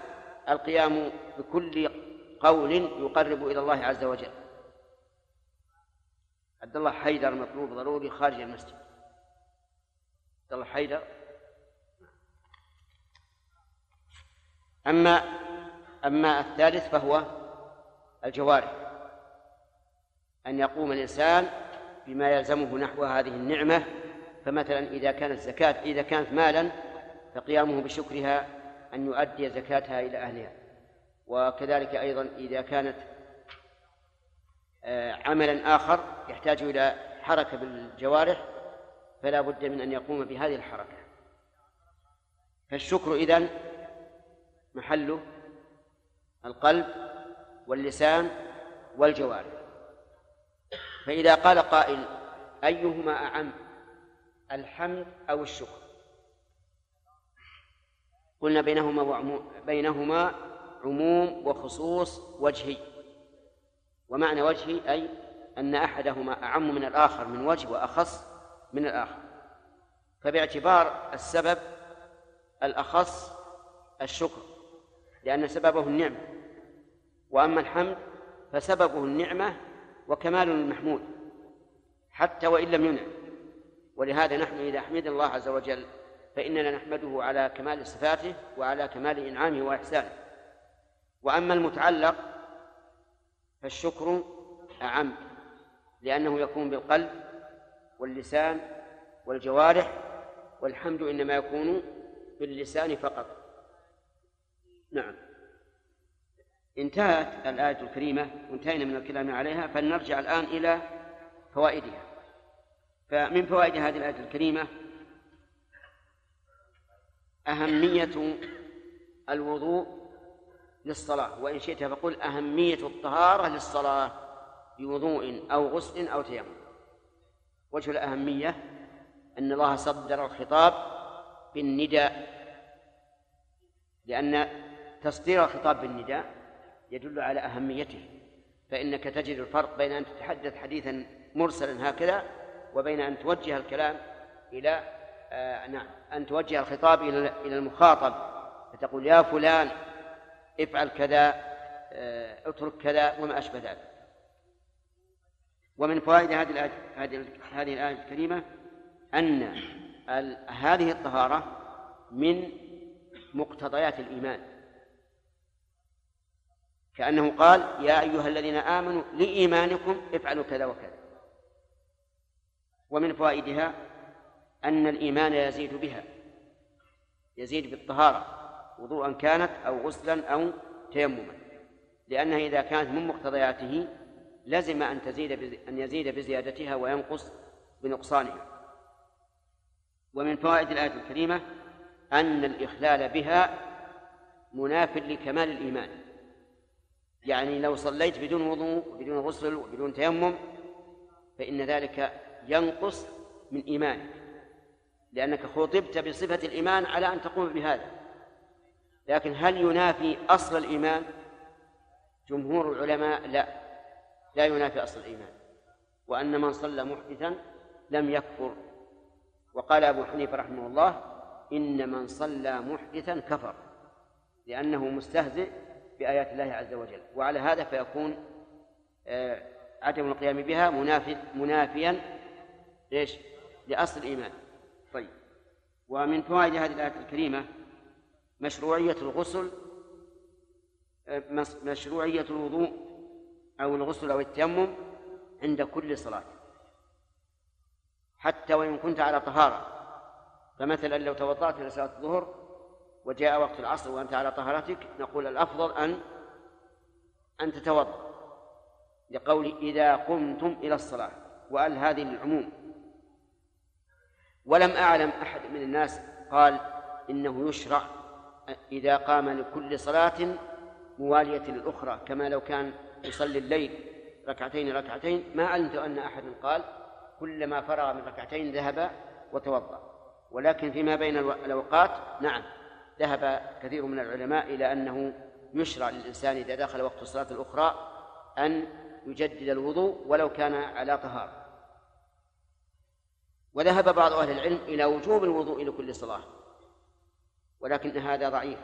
القيام بكل قول يقرب إلى الله عز وجل. عبد الله حيدر مطلوب ضروري خارج المسجد. عبد الله حيدر. أما أما الثالث فهو الجوارح. أن يقوم الإنسان بما يلزمه نحو هذه النعمة فمثلا إذا كانت زكاة إذا كانت مالا فقيامه بشكرها أن يؤدي زكاتها إلى أهلها. وكذلك أيضا إذا كانت آه، عملا آخر يحتاج إلى حركة بالجوارح فلا بد من أن يقوم بهذه الحركة. فالشكر إذن محله القلب واللسان والجوارح. فإذا قال قائل أيهما أعم الحمد أو الشكر؟ قلنا بينهما بينهما عموم وخصوص وجهي. ومعنى وجهي أي أن أحدهما أعم من الآخر من وجه وأخص من الآخر. فباعتبار السبب الأخص الشكر لأن سببه النعمة. وأما الحمد فسببه النعمة وكمال المحمود حتى وإن لم ينعم ولهذا نحن إذا حمد الله عز وجل فإننا نحمده على كمال صفاته وعلى كمال إنعامه وإحسانه. وأما المتعلق فالشكر أعم لأنه يكون بالقلب واللسان والجوارح والحمد إنما يكون باللسان فقط. نعم. انتهت الآية الكريمة وانتهينا من الكلام عليها فلنرجع الآن إلى فوائدها. فمن فوائد هذه الآية الكريمة أهمية الوضوء للصلاة وإن شئت فقل أهمية الطهارة للصلاة بوضوء أو غسل أو تيمم. وجه الأهمية أن الله صدر الخطاب بالنداء لأن تصدير الخطاب بالنداء يدل على أهميته فإنك تجد الفرق بين أن تتحدث حديثا مرسلا هكذا وبين أن توجه الكلام إلى آه نعم أن توجه الخطاب إلى إلى المخاطب فتقول يا فلان افعل كذا آه اترك كذا وما أشبه ذلك. ومن فوائد هذه الآية هذه هذه الآية الكريمة أن هذه الطهارة من مقتضيات الإيمان. كأنه قال يا أيها الذين آمنوا لإيمانكم افعلوا كذا وكذا. ومن فوائدها أن الإيمان يزيد بها يزيد بالطهارة وضوءا كانت أو غسلا أو تيمما. لأنها إذا كانت من مقتضياته لزم أن تزيد أن يزيد بزيادتها وينقص بنقصانها. ومن فوائد الآية الكريمة أن الإخلال بها مناف لكمال الإيمان. يعني لو صليت بدون وضوء بدون غسل وبدون تيمم فإن ذلك ينقص من إيمانك لأنك خطبت بصفة الإيمان على أن تقوم بهذا لكن هل ينافي أصل الإيمان؟ جمهور العلماء لا لا ينافي أصل الإيمان وأن من صلى محدثا لم يكفر وقال أبو حنيفة رحمه الله إن من صلى محدثا كفر لأنه مستهزئ بآيات الله عز وجل. وعلى هذا فيكون آه، عدم القيام بها منافي منافيا إيش؟ لأصل الإيمان. طيب. ومن فوائد هذه الآية الكريمة مشروعية الغسل آه، مشروعية الوضوء أو الغسل أو التيمم عند كل صلاة. حتى وإن كنت على طهارة. فمثلا لو توضأت إلى صلاة الظهر وجاء وقت العصر وأنت على طهارتك نقول الأفضل أن أن تتوضأ. لقول إذا قمتم إلى الصلاة وأل هذه للعموم. ولم أعلم أحد من الناس قال إنه يشرع إذا قام لكل صلاة موالية للأخرى كما لو كان يصلي الليل ركعتين ركعتين. ما علمت أن أحد قال كلما فرغ من ركعتين ذهب وتوضأ. ولكن فيما بين الأوقات نعم. ذهب كثير من العلماء إلى أنه يشرع للإنسان إذا دخل وقت الصلاة الأخرى أن يجدد الوضوء ولو كان على طهارة. وذهب بعض أهل العلم إلى وجوب الوضوء لكل صلاة ولكن هذا ضعيف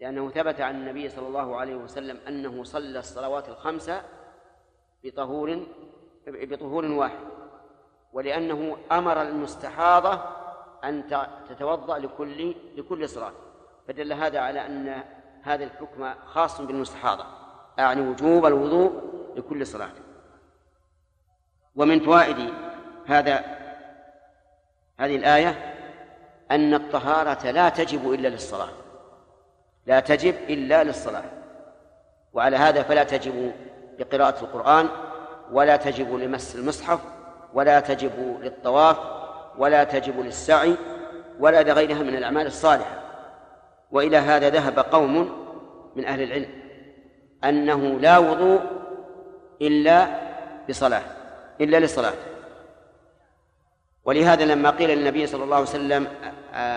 لأنه ثبت عن النبي صلى الله عليه وسلم أنه صلى الصلوات الخمسة بطهور بطهور واحد ولأنه أمر المستحاضة أن تتوضأ لكل لكل صلاة. فدل هذا على أن هذا الحكم خاص بالمستحاضة أعني وجوب الوضوء لكل صلاة. ومن فوائد هذا هذه الآية أن الطهارة لا تجب إلا للصلاة. لا تجب إلا للصلاة. وعلى هذا فلا تجب لقراءة القرآن ولا تجب لمس المصحف ولا تجب للطواف ولا تجب للسعي ولا لغيرها من الأعمال الصالحة. وإلى هذا ذهب قوم من أهل العلم أنه لا وضوء إلا بصلاة إلا للصلاة ولهذا لما قيل للنبي صلى الله عليه وسلم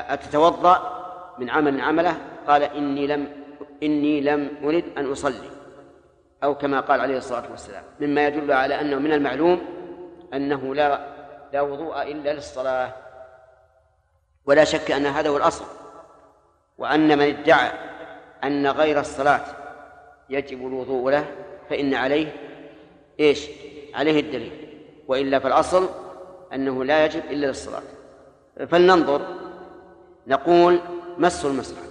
أتتوضأ من عمل عمله؟ قال إني لم إني لم أرد أن أصلي. أو كما قال عليه الصلاة والسلام. مما يدل على أنه من المعلوم أنه لا لا وضوء إلا للصلاة. ولا شك أن هذا هو الأصل وأن من ادعى أن غير الصلاة يجب الوضوء له فإن عليه إيش؟ عليه الدليل. وإلا فالأصل أنه لا يجب إلا للصلاة. فلننظر نقول مس المصحف.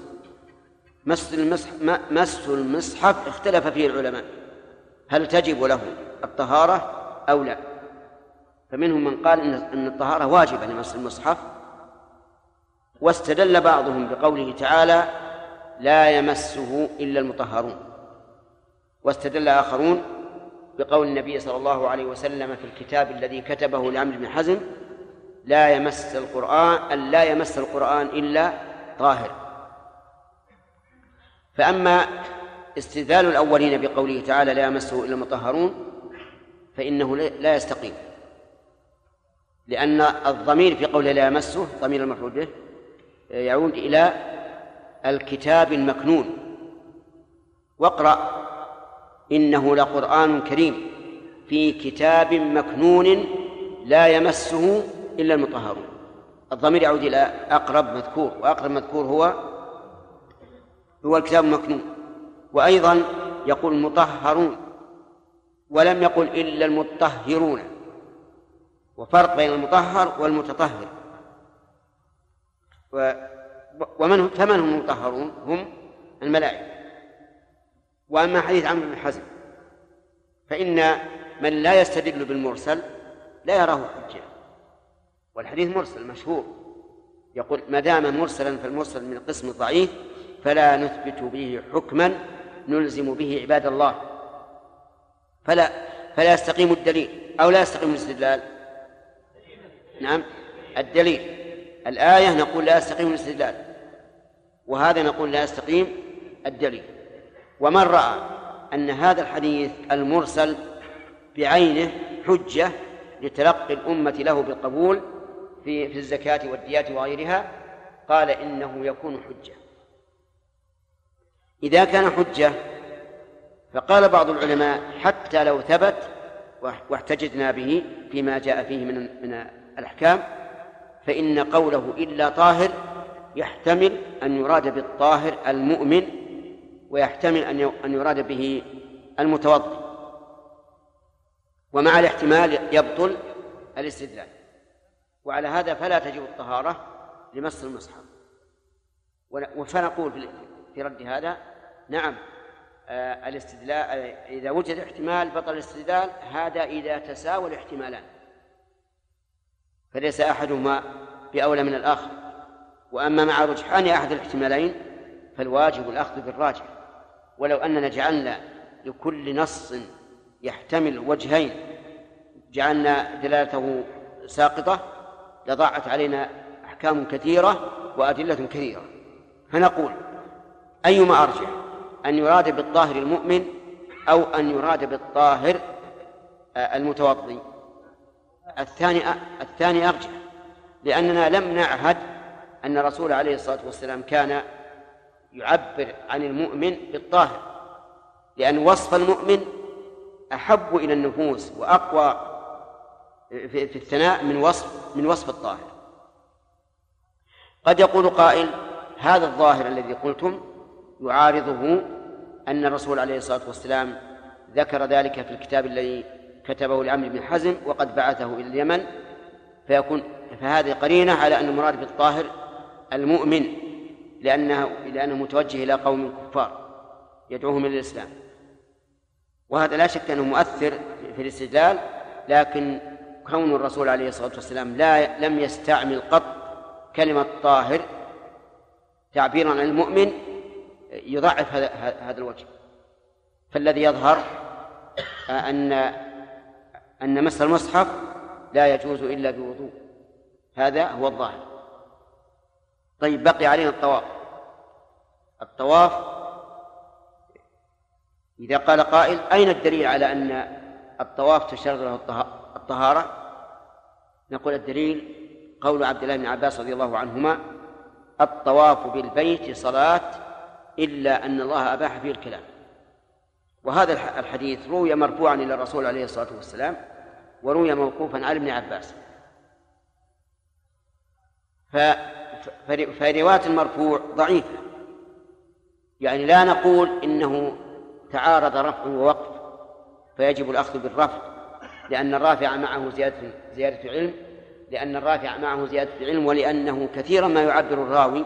مس المصحف مس المصحف اختلف فيه العلماء. هل تجب له الطهارة أو لا؟ فمنهم من قال أن الطهارة واجبة لمس المصحف واستدل بعضهم بقوله تعالى لا يمسه إلا المطهرون واستدل آخرون بقول النبي صلى الله عليه وسلم في الكتاب الذي كتبه لعمرو بن حزم لا يمس القرآن أن لا يمس القرآن إلا طاهر فأما استدلال الأولين بقوله تعالى لا يمسه إلا المطهرون فإنه لا يستقيم. لأن الضمير في قوله لا يمسه ضمير المفعول به يعود إلى الكتاب المكنون. واقرأ إنه لقرآن كريم في كتاب مكنون لا يمسه إلا المطهرون. الضمير يعود إلى أقرب مذكور وأقرب مذكور هو هو الكتاب المكنون. وأيضا يقول مطهرون ولم يقل إلا المطهرون. وفرق بين المطهر والمتطهر. و ومن فمن هم المطهرون؟ هم الملائكة. وأما حديث عمرو بن حزم فإن من لا يستدل بالمرسل لا يراه حجة. والحديث مرسل مشهور. يقول ما دام مرسلا فالمرسل من القسم الضعيف فلا نثبت به حكما نلزم به عباد الله. فلا فلا يستقيم الدليل أو لا يستقيم الاستدلال. نعم. الدليل. الآية نقول لا يستقيم الاستدلال. وهذا نقول لا يستقيم الدليل. ومن رأى أن هذا الحديث المرسل بعينه حجة لتلقي الأمة له بالقبول في في الزكاة والديات وغيرها قال إنه يكون حجة. إذا كان حجة فقال بعض العلماء حتى لو ثبت واحتججنا به فيما جاء فيه من من الأحكام فإن قوله إلا طاهر يحتمل أن يراد بالطاهر المؤمن ويحتمل أن يراد به المتوضئ ومع الاحتمال يبطل الاستدلال. وعلى هذا فلا تجب الطهارة لمس المصحف. فنقول في رد هذا نعم آه، الاستدلال إذا وجد احتمال بطل الاستدلال هذا إذا تساوى الاحتمالان. فليس أحدهما بأولى من الآخر. وأما مع رجحان أحد الاحتمالين فالواجب الأخذ بالراجح. ولو أننا جعلنا لكل نص يحتمل وجهين جعلنا دلالته ساقطة لضاعت علينا أحكام كثيرة وأدلة كثيرة. فنقول أيما أرجح أن يراد بالطاهر المؤمن أو أن يراد بالطاهر المتوضي الثاني الثاني أرجح لأننا لم نعهد أن الرسول عليه الصلاة والسلام كان يعبر عن المؤمن بالطاهر لأن وصف المؤمن أحب إلى النفوس وأقوى في الثناء من وصف من وصف الطاهر. قد يقول قائل هذا الظاهر الذي قلتم يعارضه أن الرسول عليه الصلاة والسلام ذكر ذلك في الكتاب الذي كتبه لعمرو بن حزم وقد بعثه إلى اليمن فيكون فهذه قرينة على أن المراد بالطاهر المؤمن لأنه لأنه متوجه إلى قوم كفار يدعوهم إلى الإسلام. وهذا لا شك أنه مؤثر في الاستدلال لكن كون الرسول عليه الصلاة والسلام لا لم يستعمل قط كلمة طاهر تعبيرا عن المؤمن يضعف هذا الوجه. فالذي يظهر أن أن مس المصحف لا يجوز إلا بوضوء. هذا هو الظاهر. طيب بقي علينا الطواف. الطواف إذا قال قائل أين الدليل على أن الطواف تشترط له الطهارة؟ نقول الدليل قول عبد الله بن عباس رضي الله عنهما الطواف بالبيت صلاة إلا أن الله أباح فيه الكلام. وهذا الحديث روي مرفوعا إلى الرسول عليه الصلاة والسلام. وروي موقوفا على ابن عباس. فرواية المرفوع ضعيفة. يعني لا نقول إنه تعارض رفع ووقف فيجب الأخذ بالرفع لأن الرافع معه زيادة زيادة علم لأن الرافع معه زيادة علم ولأنه كثيرا ما يعبر الراوي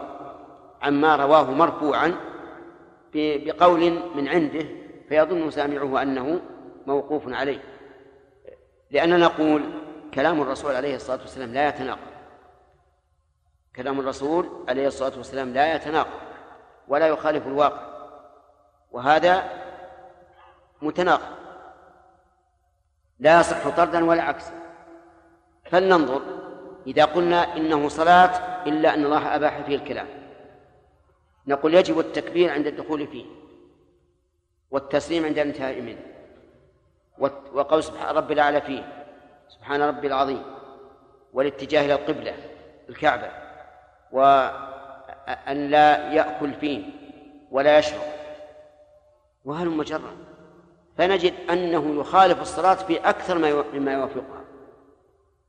عما رواه مرفوعا بقول من عنده فيظن سامعه أنه موقوف عليه. لأننا نقول كلام الرسول عليه الصلاة والسلام لا يتناقض. كلام الرسول عليه الصلاة والسلام لا يتناقض ولا يخالف الواقع وهذا متناقض. لا يصح طردا ولا عكسا. فلننظر إذا قلنا إنه صلاة إلا أن الله أباح فيه الكلام. نقول يجب التكبير عند الدخول فيه والتسليم عند الانتهاء منه. وقول سبحان رب الأعلى فيه سبحان ربي العظيم والاتجاه إلى القبلة الكعبة وأن لا يأكل فيه ولا يشرب. وهل مجرد؟ فنجد أنه يخالف الصلاة في أكثر مما يوافقها.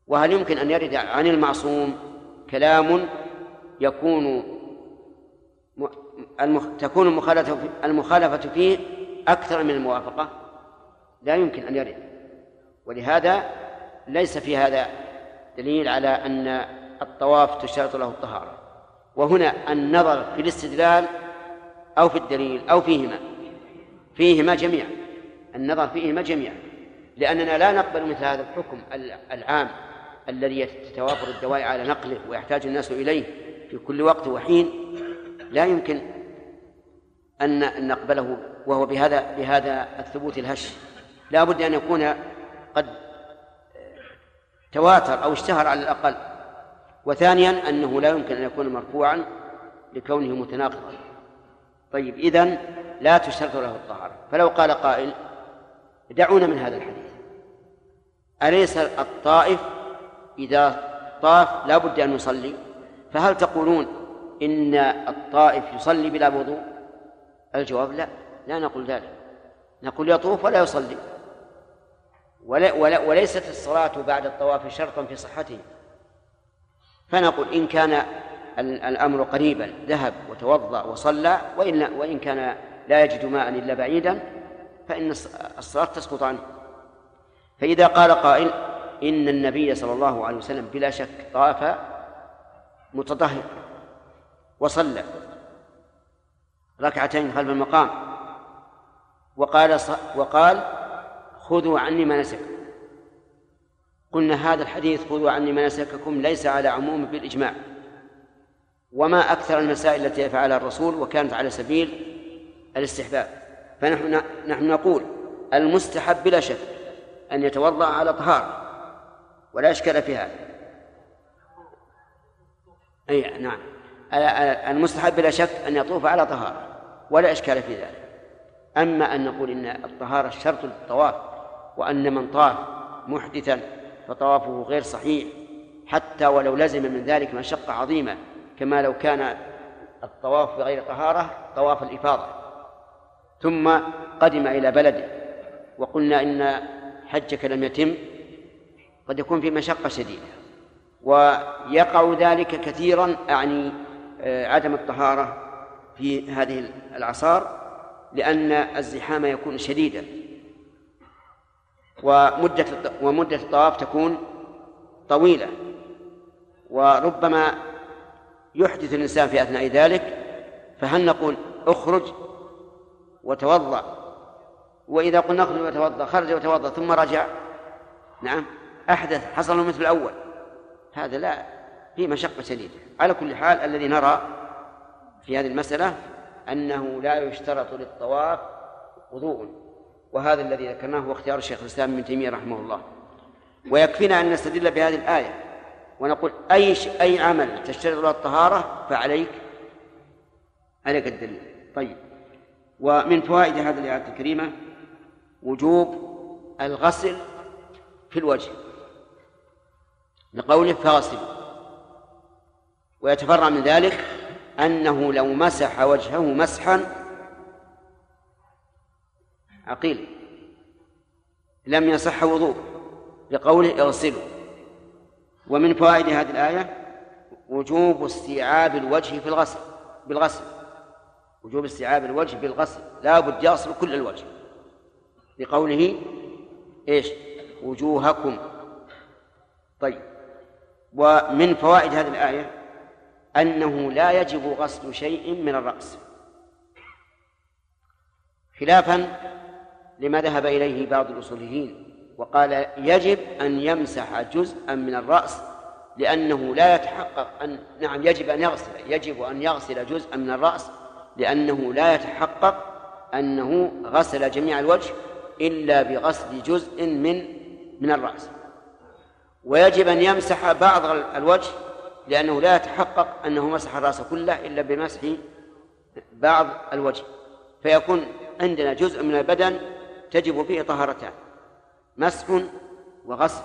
وهل يمكن أن يرد عن المعصوم كلام يكون. تكون المخالفة فيه أكثر من الموافقة؟ لا يمكن أن يرد. ولهذا ليس في هذا دليل على أن الطواف تشترط له الطهارة. وهنا النظر في الاستدلال أو في الدليل أو فيهما. فيهما جميعا. النظر فيهما جميعا. لأننا لا نقبل مثل هذا الحكم العام الذي تتوافر الدواء على نقله ويحتاج الناس إليه في كل وقت وحين. لا يمكن أن نقبله وهو بهذا بهذا الثبوت الهش. لا بد أن يكون قد تواتر أو اشتهر على الأقل. وثانيا أنه لا يمكن أن يكون مرفوعا لكونه متناقضا. طيب إذن لا تشترط له الطهارة. فلو قال قائل دعونا من هذا الحديث. أليس الطائف إذا طاف لا بد أن يصلي؟ فهل تقولون إن الطائف يصلي بلا وضوء؟ الجواب لا. لا نقول ذلك. نقول يطوف ولا يصلي. ولا ولا وليست الصلاة بعد الطواف شرطا في صحته. فنقول إن كان الأمر قريبا ذهب وتوضأ وصلى وإن وإن كان لا يجد ماء إلا بعيدا فإن الصلاة تسقط عنه. فإذا قال قائل إن النبي صلى الله عليه وسلم بلا شك طاف متطهر وصلى ركعتين خلف المقام وقال وقال خذوا عني مناسككم. قلنا هذا الحديث خذوا عني مناسككم ليس على عموم بالإجماع. وما أكثر المسائل التي يفعلها الرسول وكانت على سبيل الاستحباب. فنحن نحن نقول المستحب بلا شك أن يتوضأ على طهارة ولا إشكال في هذا. أي نعم. المستحب بلا شك أن يطوف على طهارة ولا إشكال في ذلك. أما أن نقول إن الطهارة شرط للطواف وأن من طاف محدثا فطوافه غير صحيح حتى ولو لزم من ذلك مشقة عظيمة كما لو كان الطواف بغير طهارة طواف الإفاضة. ثم قدم إلى بلده وقلنا إن حجك لم يتم قد يكون في مشقة شديدة. ويقع ذلك كثيرا أعني آه، عدم الطهارة في هذه الأعصار لأن الزحام يكون شديدا. ومدة ومدة الطواف تكون طويلة. وربما يحدث الإنسان في أثناء ذلك فهل نقول اخرج وتوضأ؟ وإذا قلنا اخرج وتوضأ خرج وتوضأ ثم رجع نعم أحدث حصل مثل الأول. هذا لا في مشقة شديدة. على كل حال الذي نرى في هذه المسألة أنه لا يشترط للطواف وضوء. وهذا الذي ذكرناه هو اختيار الشيخ الإسلام ابن تيمية رحمه الله. ويكفينا أن نستدل بهذه الآية ونقول أي أي عمل تشترط له الطهارة فعليك. عليك الدليل. طيب. ومن فوائد هذه الآية الكريمة وجوب الغسل في الوجه. لقوله فغسلوا ويتفرع من ذلك أنه لو مسح وجهه مسحا عقيل. لم يصح وضوء لقوله اغسلوا. ومن فوائد هذه الآية وجوب استيعاب الوجه في الغسل بالغسل. وجوب استيعاب الوجه بالغسل. لا بد يغسل كل الوجه. لقوله إيش؟ وجوهكم. طيب. ومن فوائد هذه الآية أنه لا يجب غسل شيء من الرأس. خلافا لما ذهب إليه بعض الأصوليين وقال يجب أن يمسح جزءا من الرأس لأنه لا يتحقق أن نعم يجب أن يغسل يجب أن يغسل جزءا من الرأس لأنه لا يتحقق أنه غسل جميع الوجه إلا بغسل جزء من من الرأس. ويجب أن يمسح بعض الوجه لأنه لا يتحقق أنه مسح الرأس كله إلا بمسح بعض الوجه. فيكون عندنا جزء من البدن تجب فيه طهارتان مسح وغسل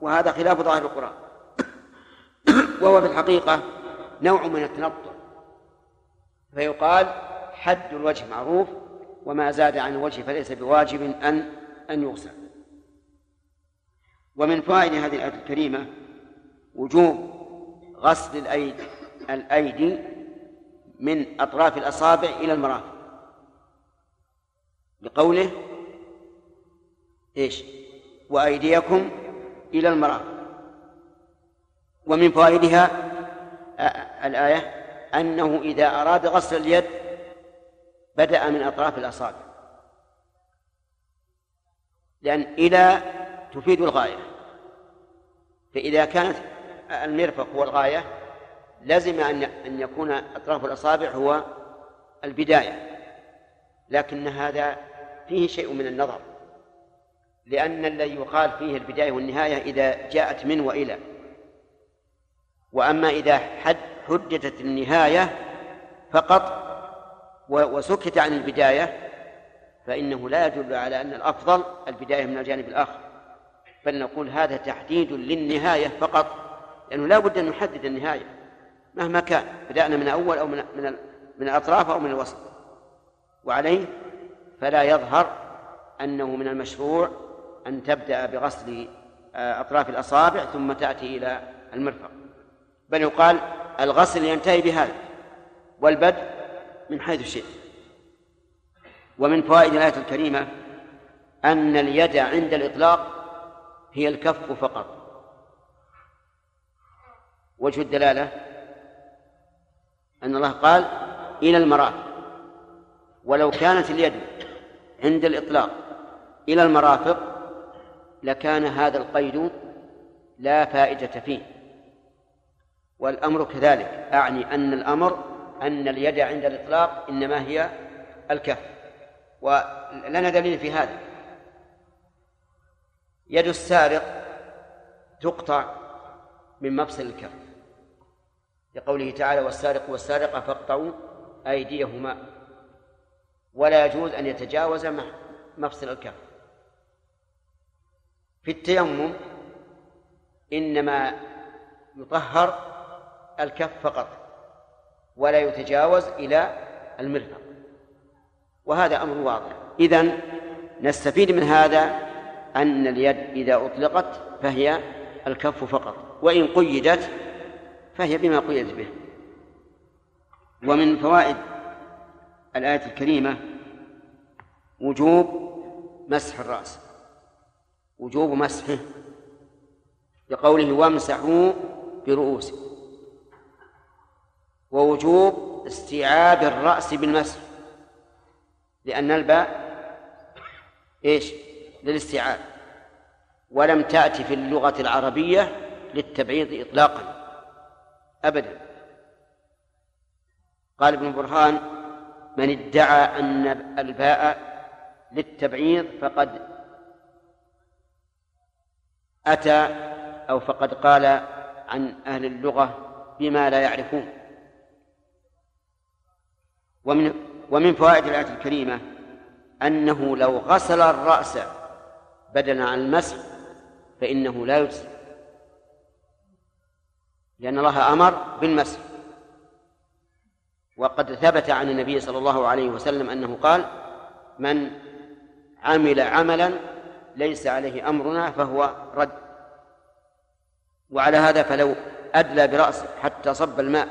وهذا خلاف ظاهر القرآن. وهو في الحقيقة نوع من التنطع. فيقال حد الوجه معروف وما زاد عن الوجه فليس بواجب أن أن يغسل. ومن فوائد هذه الآية الكريمة وجوب غسل الأيدي الأيدي من أطراف الأصابع إلى المرافق. لقوله إيش؟ وأيديكم إلى المرافق ومن فوائدها الآية أنه إذا أراد غسل اليد بدأ من أطراف الأصابع. لأن إلى تفيد الغاية. فإذا كانت المرفق هو الغاية لزم أن أن يكون أطراف الأصابع هو البداية. لكن هذا فيه شيء من النظر. لأن الذي يقال فيه البداية والنهاية إذا جاءت من وإلى. وأما إذا حد حددت النهاية فقط وسكت عن البداية فإنه لا يدل على أن الأفضل البداية من الجانب الآخر. بل نقول هذا تحديد للنهاية فقط لأنه لا بد أن نحدد النهاية مهما كان بدأنا من أول أو من من من الأطراف أو من الوسط. وعليه فلا يظهر أنه من المشروع أن تبدأ بغسل آه، أطراف الأصابع ثم تأتي إلى المرفق. بل يقال الغسل ينتهي بهذا والبدء من حيث شئت. ومن فوائد الآية الكريمة أن اليد عند الإطلاق هي الكف فقط. وجه الدلالة؟ أن الله قال إلى المرافق. ولو كانت اليد عند الإطلاق إلى المرافق لكان هذا القيد لا فائدة فيه. والأمر كذلك. أعني أن الأمر أن اليد عند الإطلاق إنما هي الكف. ولنا دليل في هذا. يد السارق تقطع من مفصل الكف. لقوله تعالى والسارق والسارقة فاقطعوا أيديهما. ولا يجوز أن يتجاوز مفصل الكف. في التيمم إنما يطهر الكف فقط ولا يتجاوز إلى المرفق. وهذا أمر واضح. إذن نستفيد من هذا أن اليد إذا أطلقت فهي الكف فقط وإن قيدت فهي بما قيدت به. ومن فوائد الآية الكريمة وجوب مسح الرأس. وجوب مسحه لقوله وامسحوا برؤوسكم. ووجوب استيعاب الرأس بالمسح لأن الباء إيش؟ للاستيعاب. ولم تأتي في اللغة العربية للتبعيض إطلاقا أبدا. قال ابن برهان من ادعى أن الباء للتبعيض فقد أتى أو فقد قال عن أهل اللغة بما لا يعرفون. ومن ومن فوائد الآية الكريمة أنه لو غسل الرأس بدلا عن المسح فإنه لا يجزي. لأن الله أمر بالمسح. وقد ثبت عن النبي صلى الله عليه وسلم أنه قال من عمل عملا ليس عليه أمرنا فهو رد. وعلى هذا فلو أدلى برأسه حتى صب الماء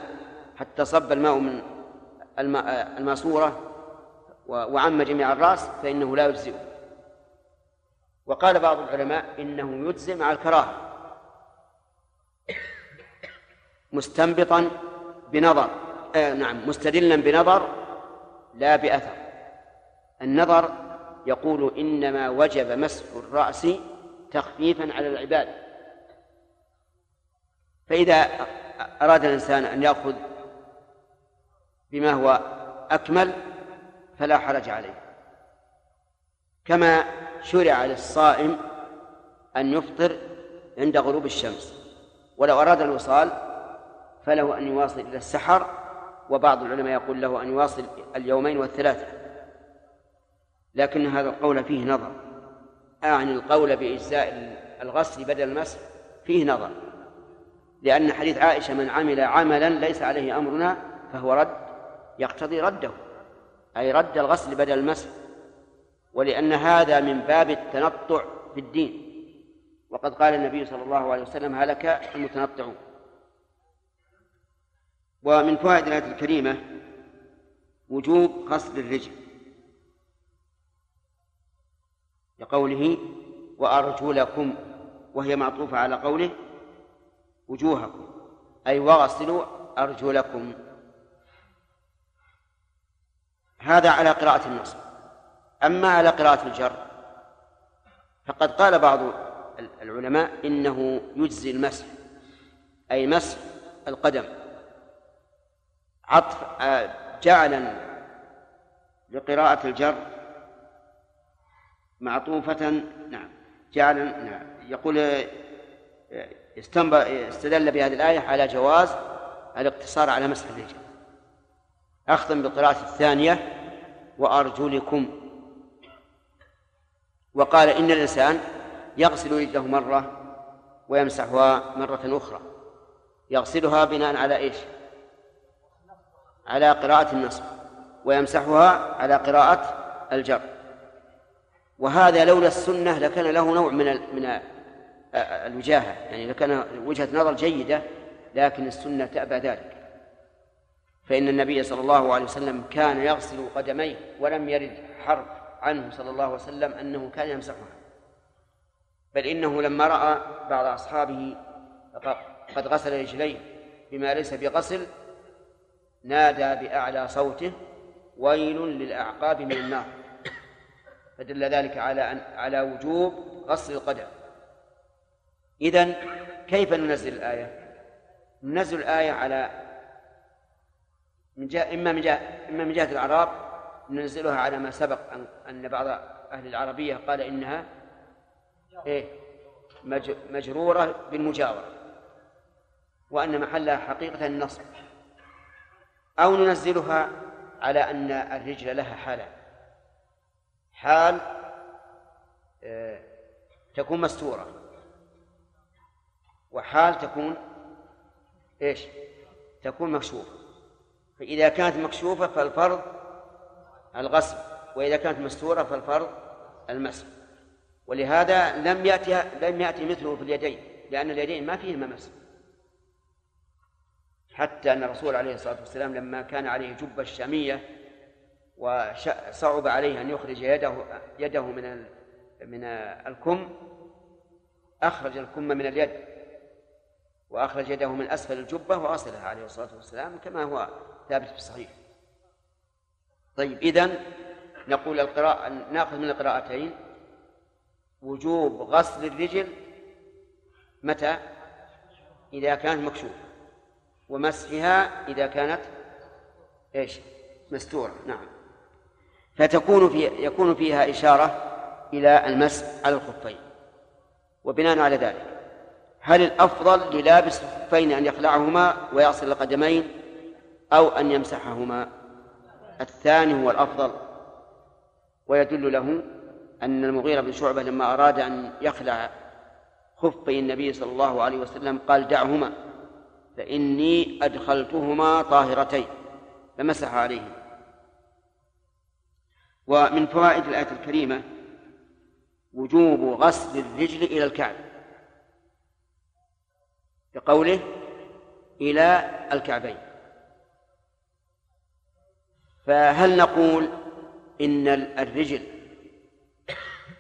حتى صب الماء من الماسورة وعم جميع الرأس فإنه لا يجزئ. وقال بعض العلماء إنه يجزئ مع الكراهة. مستنبطا بنظر آه نعم مستدلا بنظر لا بأثر. النظر يقول إنما وجب مسح الرأس تخفيفا على العباد. فإذا أراد الإنسان أن يأخذ بما هو أكمل فلا حرج عليه. كما شرع للصائم أن يفطر عند غروب الشمس. ولو أراد الوصال فله أن يواصل إلى السحر وبعض العلماء يقول له أن يواصل اليومين والثلاثة. لكن هذا القول فيه نظر. أعني القول بإجزاء الغسل بدل المسح؟ فيه نظر. لأن حديث عائشة من عمل عملا ليس عليه أمرنا فهو رد يقتضي رده أي رد الغسل بدل المسح ولأن هذا من باب التنطع في الدين. وقد قال النبي صلى الله عليه وسلم هلك المتنطعون. ومن فوائد الآية الكريمة وجوب غسل الرجل لقوله وأرجلكم وهي معطوفة على قوله وجوهكم. أي واغسلوا أرجلكم. هذا على قراءة النصب. أما على قراءة الجر فقد قال بعض العلماء إنه يجزي المسح أي مسح القدم. عطف آه، جعلا لقراءة الجر معطوفة نعم جعلا نعم يقول آه، استدل بهذه الآية على جواز الاقتصار على مسح الرجل أخذا بالقراءة الثانية وأرجلكم. وقال إن الإنسان يغسل يده مرة ويمسحها مرة أخرى. يغسلها بناء على إيش؟ على قراءة النصب ويمسحها على قراءة الجر. وهذا لولا السنة لكان له نوع من من الوجاهة يعني لكان وجهة نظر جيدة لكن السنة تأبى ذلك. فإن النبي صلى الله عليه وسلم كان يغسل قدميه ولم يرد حرف عنه صلى الله عليه وسلم أنه كان يمسحها. بل إنه لما رأى بعض أصحابه قد غسل رجليه بما ليس بغسل نادى بأعلى صوته ويل للأعقاب من النار. فدل ذلك على أن على وجوب غسل القدم. إذن كيف ننزل الآية؟ ننزل الآية على من جهة إما من جهة إما من جهة الأعراب ننزلها على ما سبق أن أن بعض أهل العربية قال إنها إيه؟ مجرورة بالمجاورة وأن محلها حقيقة النصب أو ننزلها على أن الرجل لها حالان حال آه، تكون مستورة. وحال تكون إيش؟ تكون مكشوفة فإذا كانت مكشوفة فالفرض الغسل وإذا كانت مستورة فالفرض المسح. ولهذا لم يأتي لم يأتي مثله في اليدين لأن اليدين ما فيهما مسح. حتى أن الرسول عليه الصلاة والسلام لما كان عليه جبة الشامية وصعب عليه أن يخرج يده يده من من الكم أخرج الكم من اليد. وأخرج يده من أسفل الجبة وغسلها عليه الصلاة والسلام كما هو ثابت في الصحيح. طيب إذن نقول القراءة نأخذ من القراءتين وجوب غسل الرجل متى؟ إذا كانت مكشوفة ومسحها إذا كانت إيش؟ مستورة. نعم. فتكون في يكون فيها إشارة إلى المسح على الخفين وبناء على ذلك. هل الأفضل للابس الخفين أن يخلعهما ويصل القدمين أو أن يمسحهما؟ الثاني هو الأفضل. ويدل له أن المغيرة بن شعبة لما أراد أن يخلع خفي النبي صلى الله عليه وسلم قال دعهما فإني أدخلتهما طاهرتين فمسح عليهما. ومن فوائد الآية الكريمة وجوب غسل الرجل إلى الكعب بقوله إلى الكعبين. فهل نقول إن الرجل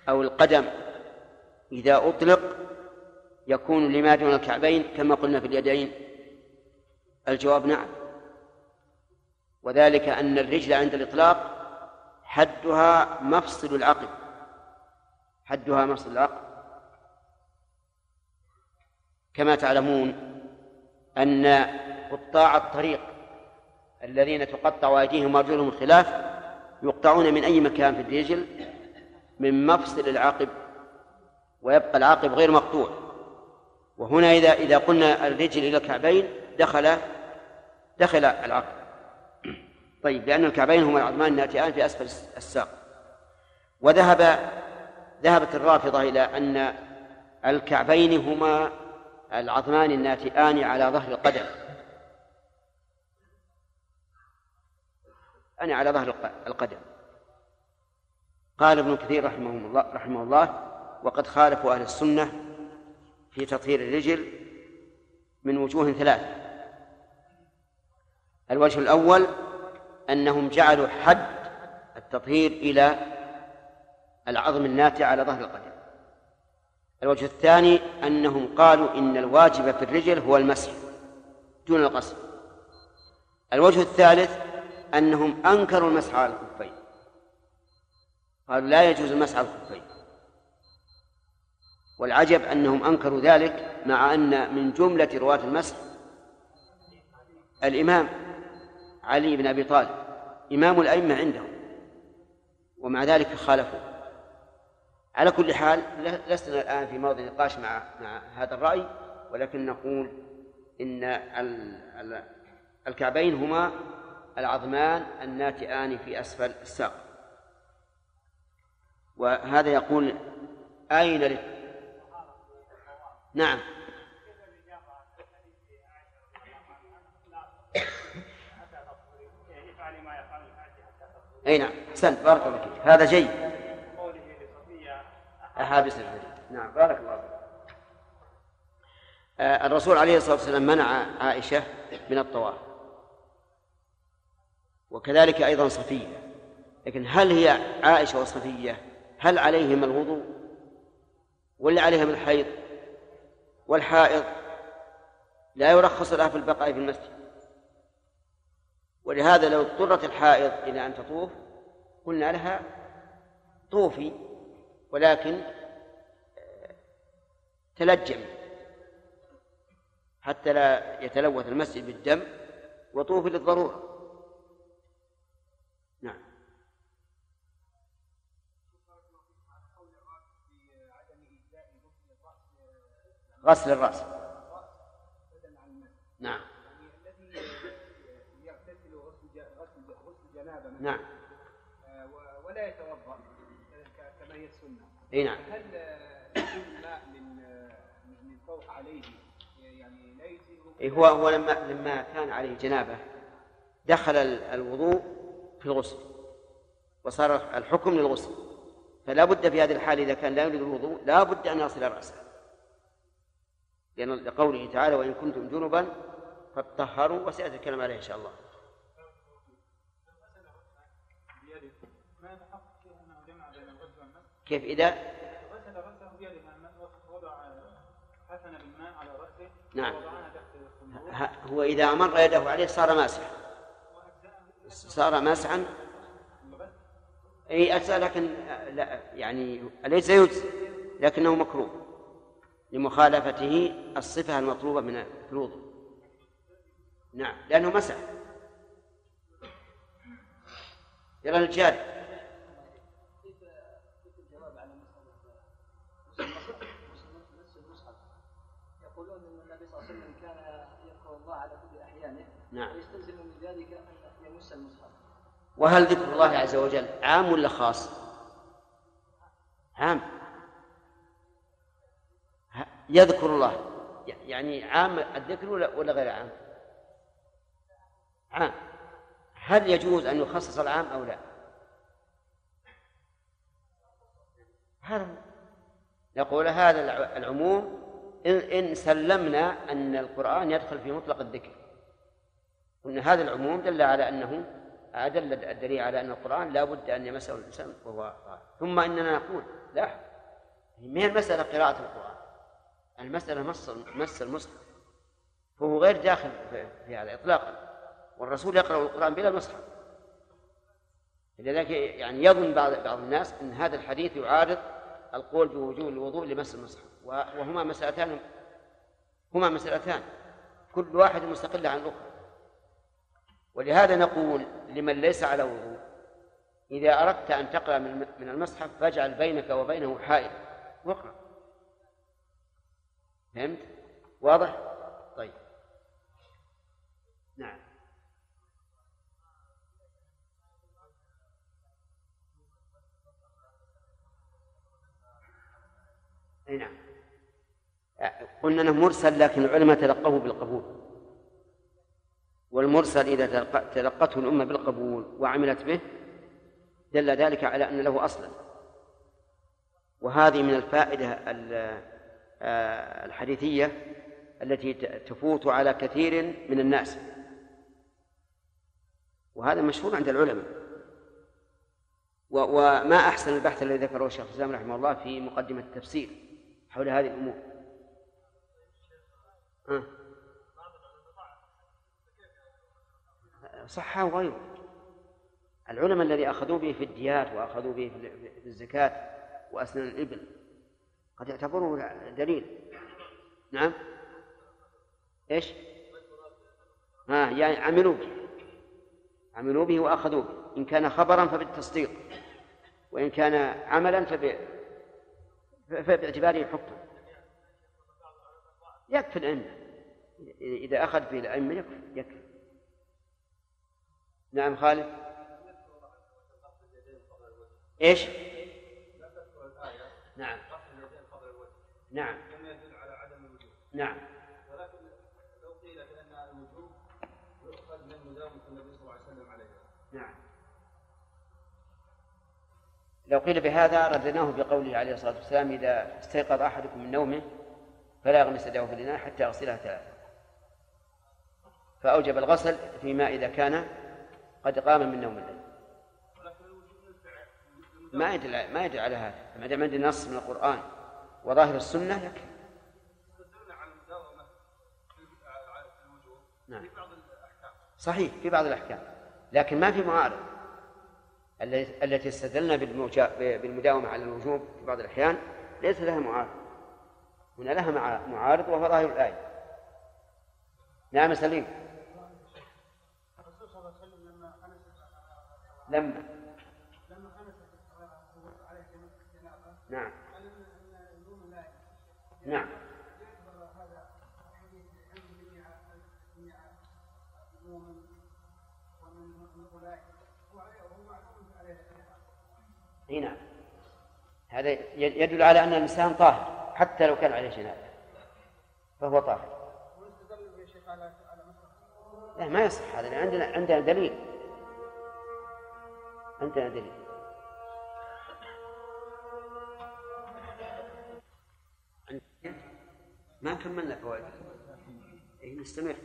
أو القدم إذا أطلق يكون لما دون الكعبين كما قلنا في اليدين؟ الجواب نعم. وذلك أن الرجل عند الإطلاق حدها مفصل العقل. حدها مفصل العقل. كما تعلمون أن قطاع الطريق الذين تقطع أيديهم وأرجلهم الخلاف يقطعون من أي مكان في الرجل من مفصل العقب ويبقى العاقب غير مقطوع. وهنا إذا إذا قلنا الرجل إلى الكعبين دخل دخل العقب. طيب لأن الكعبين هما العظمان الناتئان في أسفل الساق. وذهب ذهبت الرافضة إلى أن الكعبين هما العظمان الناتئان على ظهر القدم. أنا على ظهر القدم. قال ابن كثير رحمه الله رحمه الله وقد خالفوا أهل السنة في تطهير الرجل من وجوه ثلاث. الوجه الأول أنهم جعلوا حد التطهير إلى العظم الناتع على ظهر القدم. الوجه الثاني أنهم قالوا إن الواجب في الرجل هو المسح دون القصر. الوجه الثالث أنهم أنكروا المسح على الخفين. قالوا لا يجوز المسح على الخفين. والعجب أنهم أنكروا ذلك مع أن من جملة رواة المسح الإمام علي بن أبي طالب إمام الأئمة عندهم ومع ذلك خالفوا على كل حال لسنا الآن في موضع نقاش مع مع هذا الرأي ولكن نقول إن الكعبين هما العظمان الناتئان في أسفل الساق. وهذا يقول أين نعم. أي نعم. أحسنت بارك الله فيك. هذا جيد. احابس نعم بارك الله فيك. آه، الرسول عليه الصلاة والسلام منع عائشة من الطواف. وكذلك أيضا صفية. لكن هل هي عائشة وصفية؟ هل عليهما الوضوء ولا عليهم الحيض؟ والحائض؟ لا يرخص لها في البقاء في المسجد. ولهذا لو اضطرت الحائض إلى أن تطوف قلنا لها طوفي. ولكن آه، تلجمي حتى لا يتلوث المسجد بالدم وطوفي للضرورة. نعم. غسل الرأس. نعم. نعم. آه، ولا يتوضأ. كما هي السنة. إي نعم. هل يكون الماء من من فوق عليه؟ يعني لا هو هو لما لما كان عليه جنابة دخل الوضوء في الغسل وصار الحكم للغسل. فلا بد في هذه الحال إذا كان لا يريد الوضوء لا بد أن يصل رأسه. لأن لقوله تعالى وإن كنتم جنبا فاطهروا. وسيأتي الكلام عليه إن شاء الله. كيف إذا؟ غسل رأسه بيده وضع حسن بالماء على رأسه نعم هو إذا أمر يده عليه صار ماسحا. صار ماسحا. أي أجزاء لكن لا يعني ليس يجزي؟ لكنه مكروه. لمخالفته الصفة المطلوبة من الوضوء نعم لأنه مسح. يرى الجاري نعم. ويستلزم من ذلك أن يمس المصحف. وهل ذكر الله عز وجل عام ولا خاص؟ عام. يذكر الله. يعني عام الذكر ولا غير عام؟ عام. هل يجوز أن يخصص العام أو لا؟ هذا نقول هذا العموم. إن سلمنا أن القرآن يدخل في مطلق الذكر. قلنا هذا العموم دل على أنه أدل الدليل على أن القرآن لا بد أن يمسه الإنسان وهو ثم إننا نقول لا ما هي المسألة قراءة القرآن؟ المسألة مس مس المصحف. فهو غير داخل في هذا إطلاقا. والرسول يقرأ القرآن بلا مصحف. لذلك يعني يظن بعض بعض الناس أن هذا الحديث يعارض القول بوجوب الوضوء لمس المصحف. وهما مسألتان هما مسألتان. كل واحد مستقلة عن الأخرى. ولهذا نقول لمن ليس على وضوء إذا أردت أن تقرأ من المصحف فاجعل بينك وبينه حائل. واقرأ. فهمت؟ واضح؟ طيب. نعم. أي نعم. قلنا إنه مرسل لكن العلماء تلقوه بالقبول. والمرسل إذا تلقته الأمة بالقبول وعملت به دل ذلك على أن له أصلا. وهذه من الفائدة آه، الحديثية التي تفوت على كثير من الناس. وهذا مشهور عند العلماء. وما أحسن البحث الذي ذكره الشيخ الإسلام رحمه الله في مقدمة التفسير حول هذه الأمور؟ أه. صحة وغيره. العلماء الذي أخذوا به في الديات وأخذوا به في الزكاة وأسنان الإبل قد يعتبره دليل. نعم. إيش؟ ها يعني عملوا به. عملوا به وأخذوا به. إن كان خبرا فبالتصديق. وإن كان عملا فب... فباعتباره حكم يكفي الأئمة. إذا أخذ به الأئمة يكفي يكفي. نعم خالد. إيش؟ نعم. نعم. نعم. ولكن لو قيل بان الوجوب يؤخذ من مداومه النبي صلى الله عليه وسلم عليها نعم. لو قيل بهذا رددناه بقوله عليه الصلاة والسلام إذا استيقظ أحدكم من نومه فلا يغمس يده في الإناء حتى يغسلها ثلاثة. فأوجب الغسل فيما إذا كان قد قام من نوم الليل. ما يدل ما يدل على هذا. ما دام عندنا نص من القرآن وظاهر السنة يكفي نعم. صحيح في بعض الأحكام لكن ما في معارض. التي استدلنا بالمداومة على الوجوب في بعض الأحيان ليس لها معارض. هنا لها معارض وهو ظاهر الآية. نعم سليم. لما نعم. نعم نعم هذا يدل على أن الإنسان طاهر حتى لو كان عليه جنابه فهو طاهر. لا ما يصح هذا عندنا عندنا دليل. عندنا دليل ما كملنا فوائد إيه نستمر.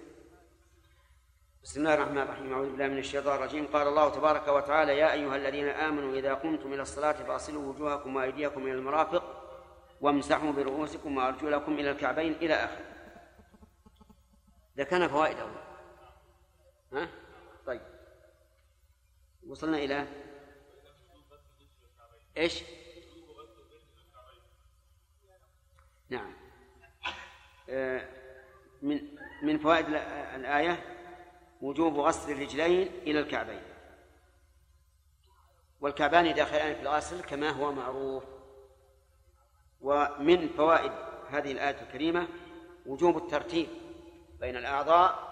بسم الله الرحمن الرحيم. أعوذ بالله من الشيطان الرجيم. قال الله تبارك وتعالى يا أيها الذين آمنوا إذا قمتم إلى الصلاة فأصلوا وجوهكم وأيديكم إلى المرافق وامسحوا برؤوسكم وأرجلكم إلى الكعبين إلى آخره. ذكرنا فوائد أول ها؟ طيب. وصلنا إلى إيش؟ نعم. آه، من من فوائد الآية وجوب غسل الرجلين إلى الكعبين. والكعبان داخلان في الغسل كما هو معروف. ومن فوائد هذه الآية الكريمة وجوب الترتيب بين الأعضاء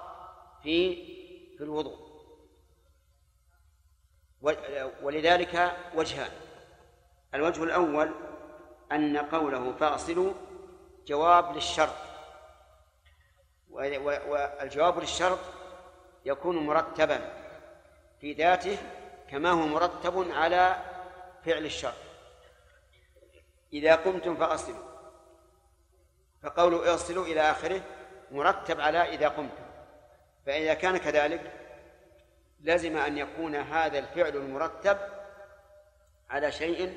في في الوضوء. ولذلك وجهان. الوجه الأول أن قوله فاغسلوا جواب للشرط. والجواب للشرط يكون مرتبا في ذاته كما هو مرتب على فعل الشر إذا قمتم فأصلوا فقولوا اغسلوا إلى آخره مرتب على إذا قمتم. فإذا كان كذلك لزم أن يكون هذا الفعل المرتب على شيء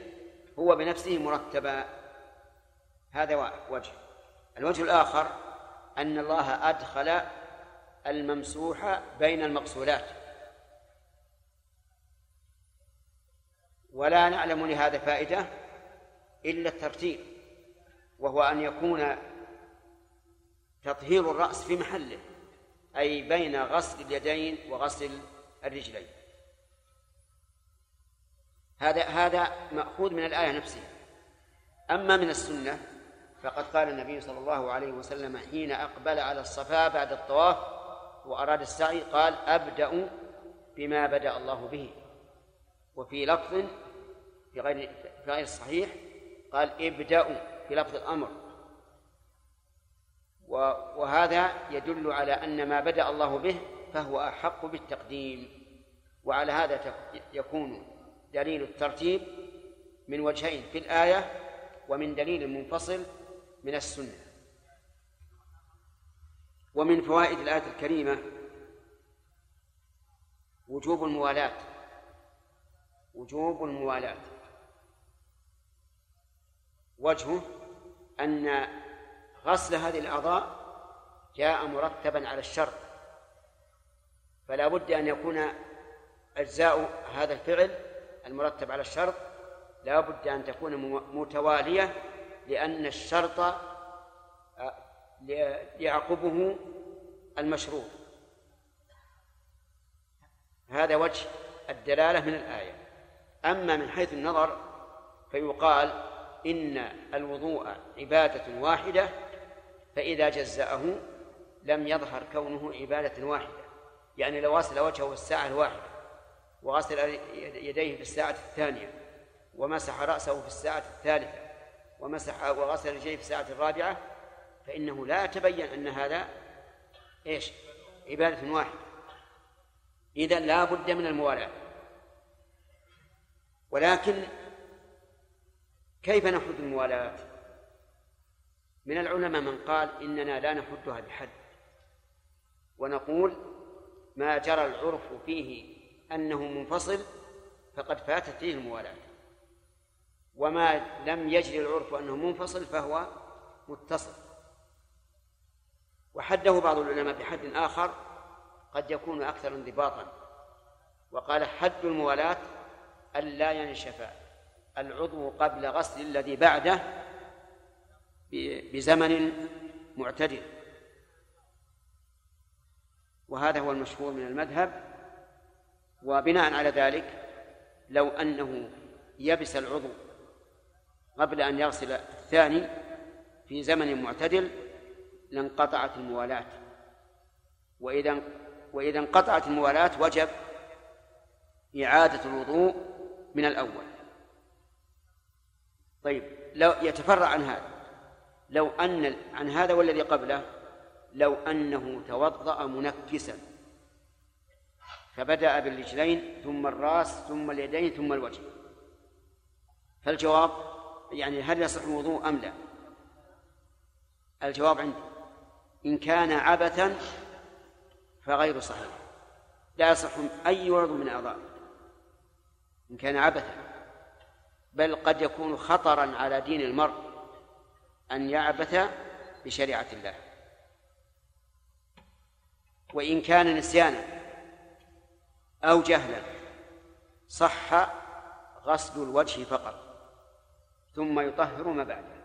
هو بنفسه مرتبا هذا وجه. الوجه الآخر أن الله أدخل الممسوحة بين المقصولات ولا نعلم لهذا فائدة إلا الترتيب وهو أن يكون تطهير الرأس في محله أي بين غسل اليدين وغسل الرجلين. هذا هذا مأخوذ من الآية نفسها. أما من السنة فقد قال النبي صلى الله عليه وسلم حين أقبل على الصفا بعد الطواف وأراد السعي قال أبدأ بما بدأ الله به. وفي لفظ في غير في غير الصحيح قال ابدأوا في لفظ الأمر. وهذا يدل على أن ما بدأ الله به فهو أحق بالتقديم. وعلى هذا يكون دليل الترتيب من وجهين في الآية ومن دليل منفصل من السنة. ومن فوائد الآية الكريمة وجوب الموالاة. وجوب الموالاة. وجهه أن غسل هذه الأعضاء جاء مرتبا على الشرط. فلا بد أن يكون أجزاء هذا الفعل المرتب على الشرط لا بد أن تكون متوالية لأن الشرط آه، يعقبه المشروط. هذا وجه الدلالة من الآية. أما من حيث النظر فيقال إن الوضوء عبادة واحدة فإذا جزأه لم يظهر كونه عبادة واحدة. يعني لو غسل وجهه الساعة الواحدة. وغسل يديه في الساعة الثانية ومسح رأسه في الساعة الثالثة ومسح وغسل رجليه في الساعة الرابعة فإنه لا يتبين أن هذا إيش؟ عبادة واحدة إذا لا بد من الموالاة ولكن كيف نحد الموالاة؟ من العلماء من قال إننا لا نحدها بحد ونقول ما جرى العرف فيه أنه منفصل فقد فاتت فيه الموالاة. وما لم يجري العرف أنه منفصل فهو متصل. وحده بعض العلماء بحد آخر قد يكون أكثر انضباطا وقال حد الموالاة ألا ينشف العضو قبل غسل الذي بعده بزمن معتدل. وهذا هو المشهور من المذهب وبناء على ذلك لو أنه يبس العضو قبل أن يغسل الثاني في زمن معتدل لانقطعت الموالاة. وإذا وإذا انقطعت الموالاة وجب إعادة الوضوء من الأول. طيب لو يتفرع عن هذا لو أن عن هذا والذي قبله لو أنه توضأ منكسا. فبدأ بالرجلين ثم الرأس ثم اليدين ثم الوجه. فالجواب يعني هل يصح الوضوء أم لا؟ الجواب عندي. إن كان عبثا فغير صحيح. لا يصح أي عضو من أعضاء. إن كان عبثا. بل قد يكون خطرا على دين المرء أن يعبث بشريعة الله. وإن كان نسيانا أو جهلا. صح غسل الوجه فقط ثم يطهر ما بعده.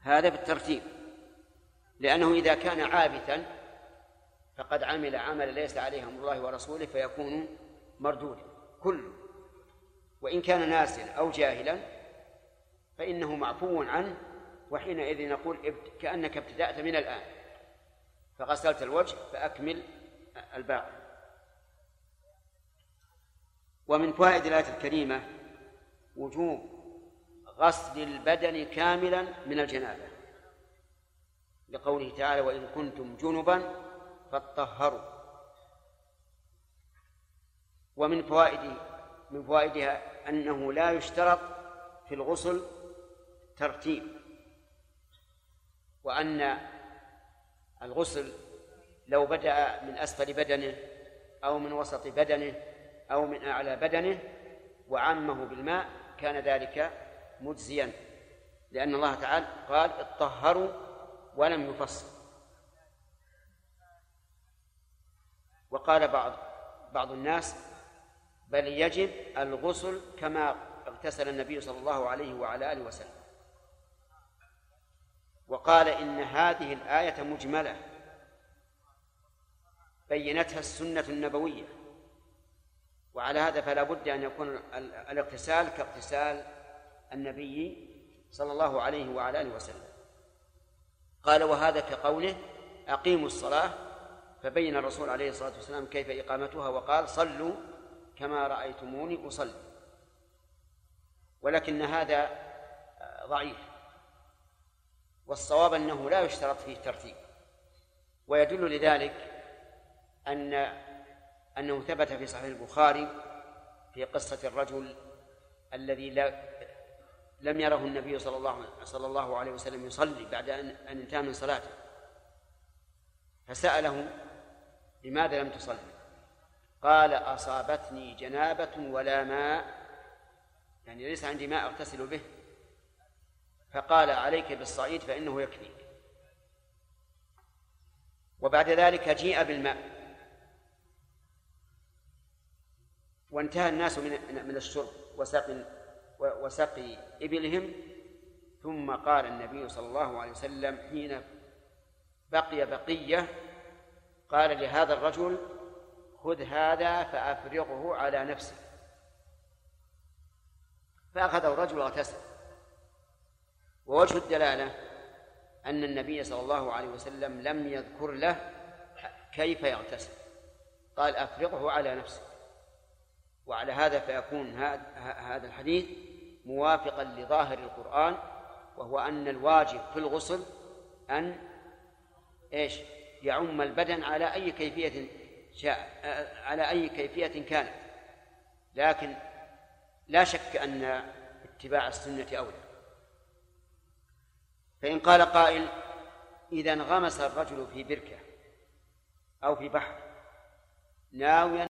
هذا بالترتيب لأنه إذا كان عابثا فقد عمل عملا ليس عليه أمر الله ورسوله فيكون مردودا كله. وإن كان ناسيا أو جاهلا فإنه معفو عنه وحينئذ نقول كأنك ابتدأت من الآن. فغسلت الوجه فأكمل الباقي. ومن فوائد الآية الكريمة وجوب غسل البدن كاملا من الجنابة. لقوله تعالى وإن كنتم جنبا فاطهروا. ومن فوائد من فوائدها أنه لا يشترط في الغسل ترتيب وأن الغسل لو بدأ من أسفل بدنه أو من وسط بدنه أو من أعلى بدنه وعمه بالماء كان ذلك مجزيا. لأن الله تعالى قال اطهروا ولم يفصل. وقال بعض بعض الناس بل يجب الغسل كما اغتسل النبي صلى الله عليه وعلى آله وسلم. وقال إن هذه الآية مجملة. بينتها السنة النبوية. وعلى هذا فلا بد أن يكون الاغتسال كاغتسال النبي صلى الله عليه وعلى آله وسلم. قال وهذا كقوله أقيموا الصلاة فبين الرسول عليه الصلاة والسلام كيف إقامتها وقال صلوا كما رأيتموني أصلي ولكن هذا ضعيف. والصواب أنه لا يشترط فيه ترتيب ويدل لذلك أن أنه ثبت في صحيح البخاري في قصة الرجل الذي لا لم يره النبي صلى الله صلى الله عليه وسلم يصلي بعد أن أن انتهى من صلاته. فسأله لماذا لم تصلي؟ قال أصابتني جنابة ولا ماء. يعني ليس عندي ماء أغتسل به. فقال عليك بالصعيد فإنه يكفيك. وبعد ذلك جيء بالماء. وانتهى الناس من من الشرب وسقي وسقي إبلهم. ثم قال النبي صلى الله عليه وسلم حين بقي بقية قال لهذا الرجل خذ هذا فأفرغه على نفسك. فأخذه الرجل واغتسل. ووجه الدلالة أن النبي صلى الله عليه وسلم لم يذكر له كيف يغتسل. قال أفرغه على نفسك. وعلى هذا فيكون هذا الحديث موافقا لظاهر القرآن وهو أن الواجب في الغسل أن إيش؟ يعم البدن على أي كيفية شاء على أي كيفية كانت لكن لا شك أن اتباع السنة أولى فإن قال قائل إذا انغمس الرجل في بركة أو في بحر ناويا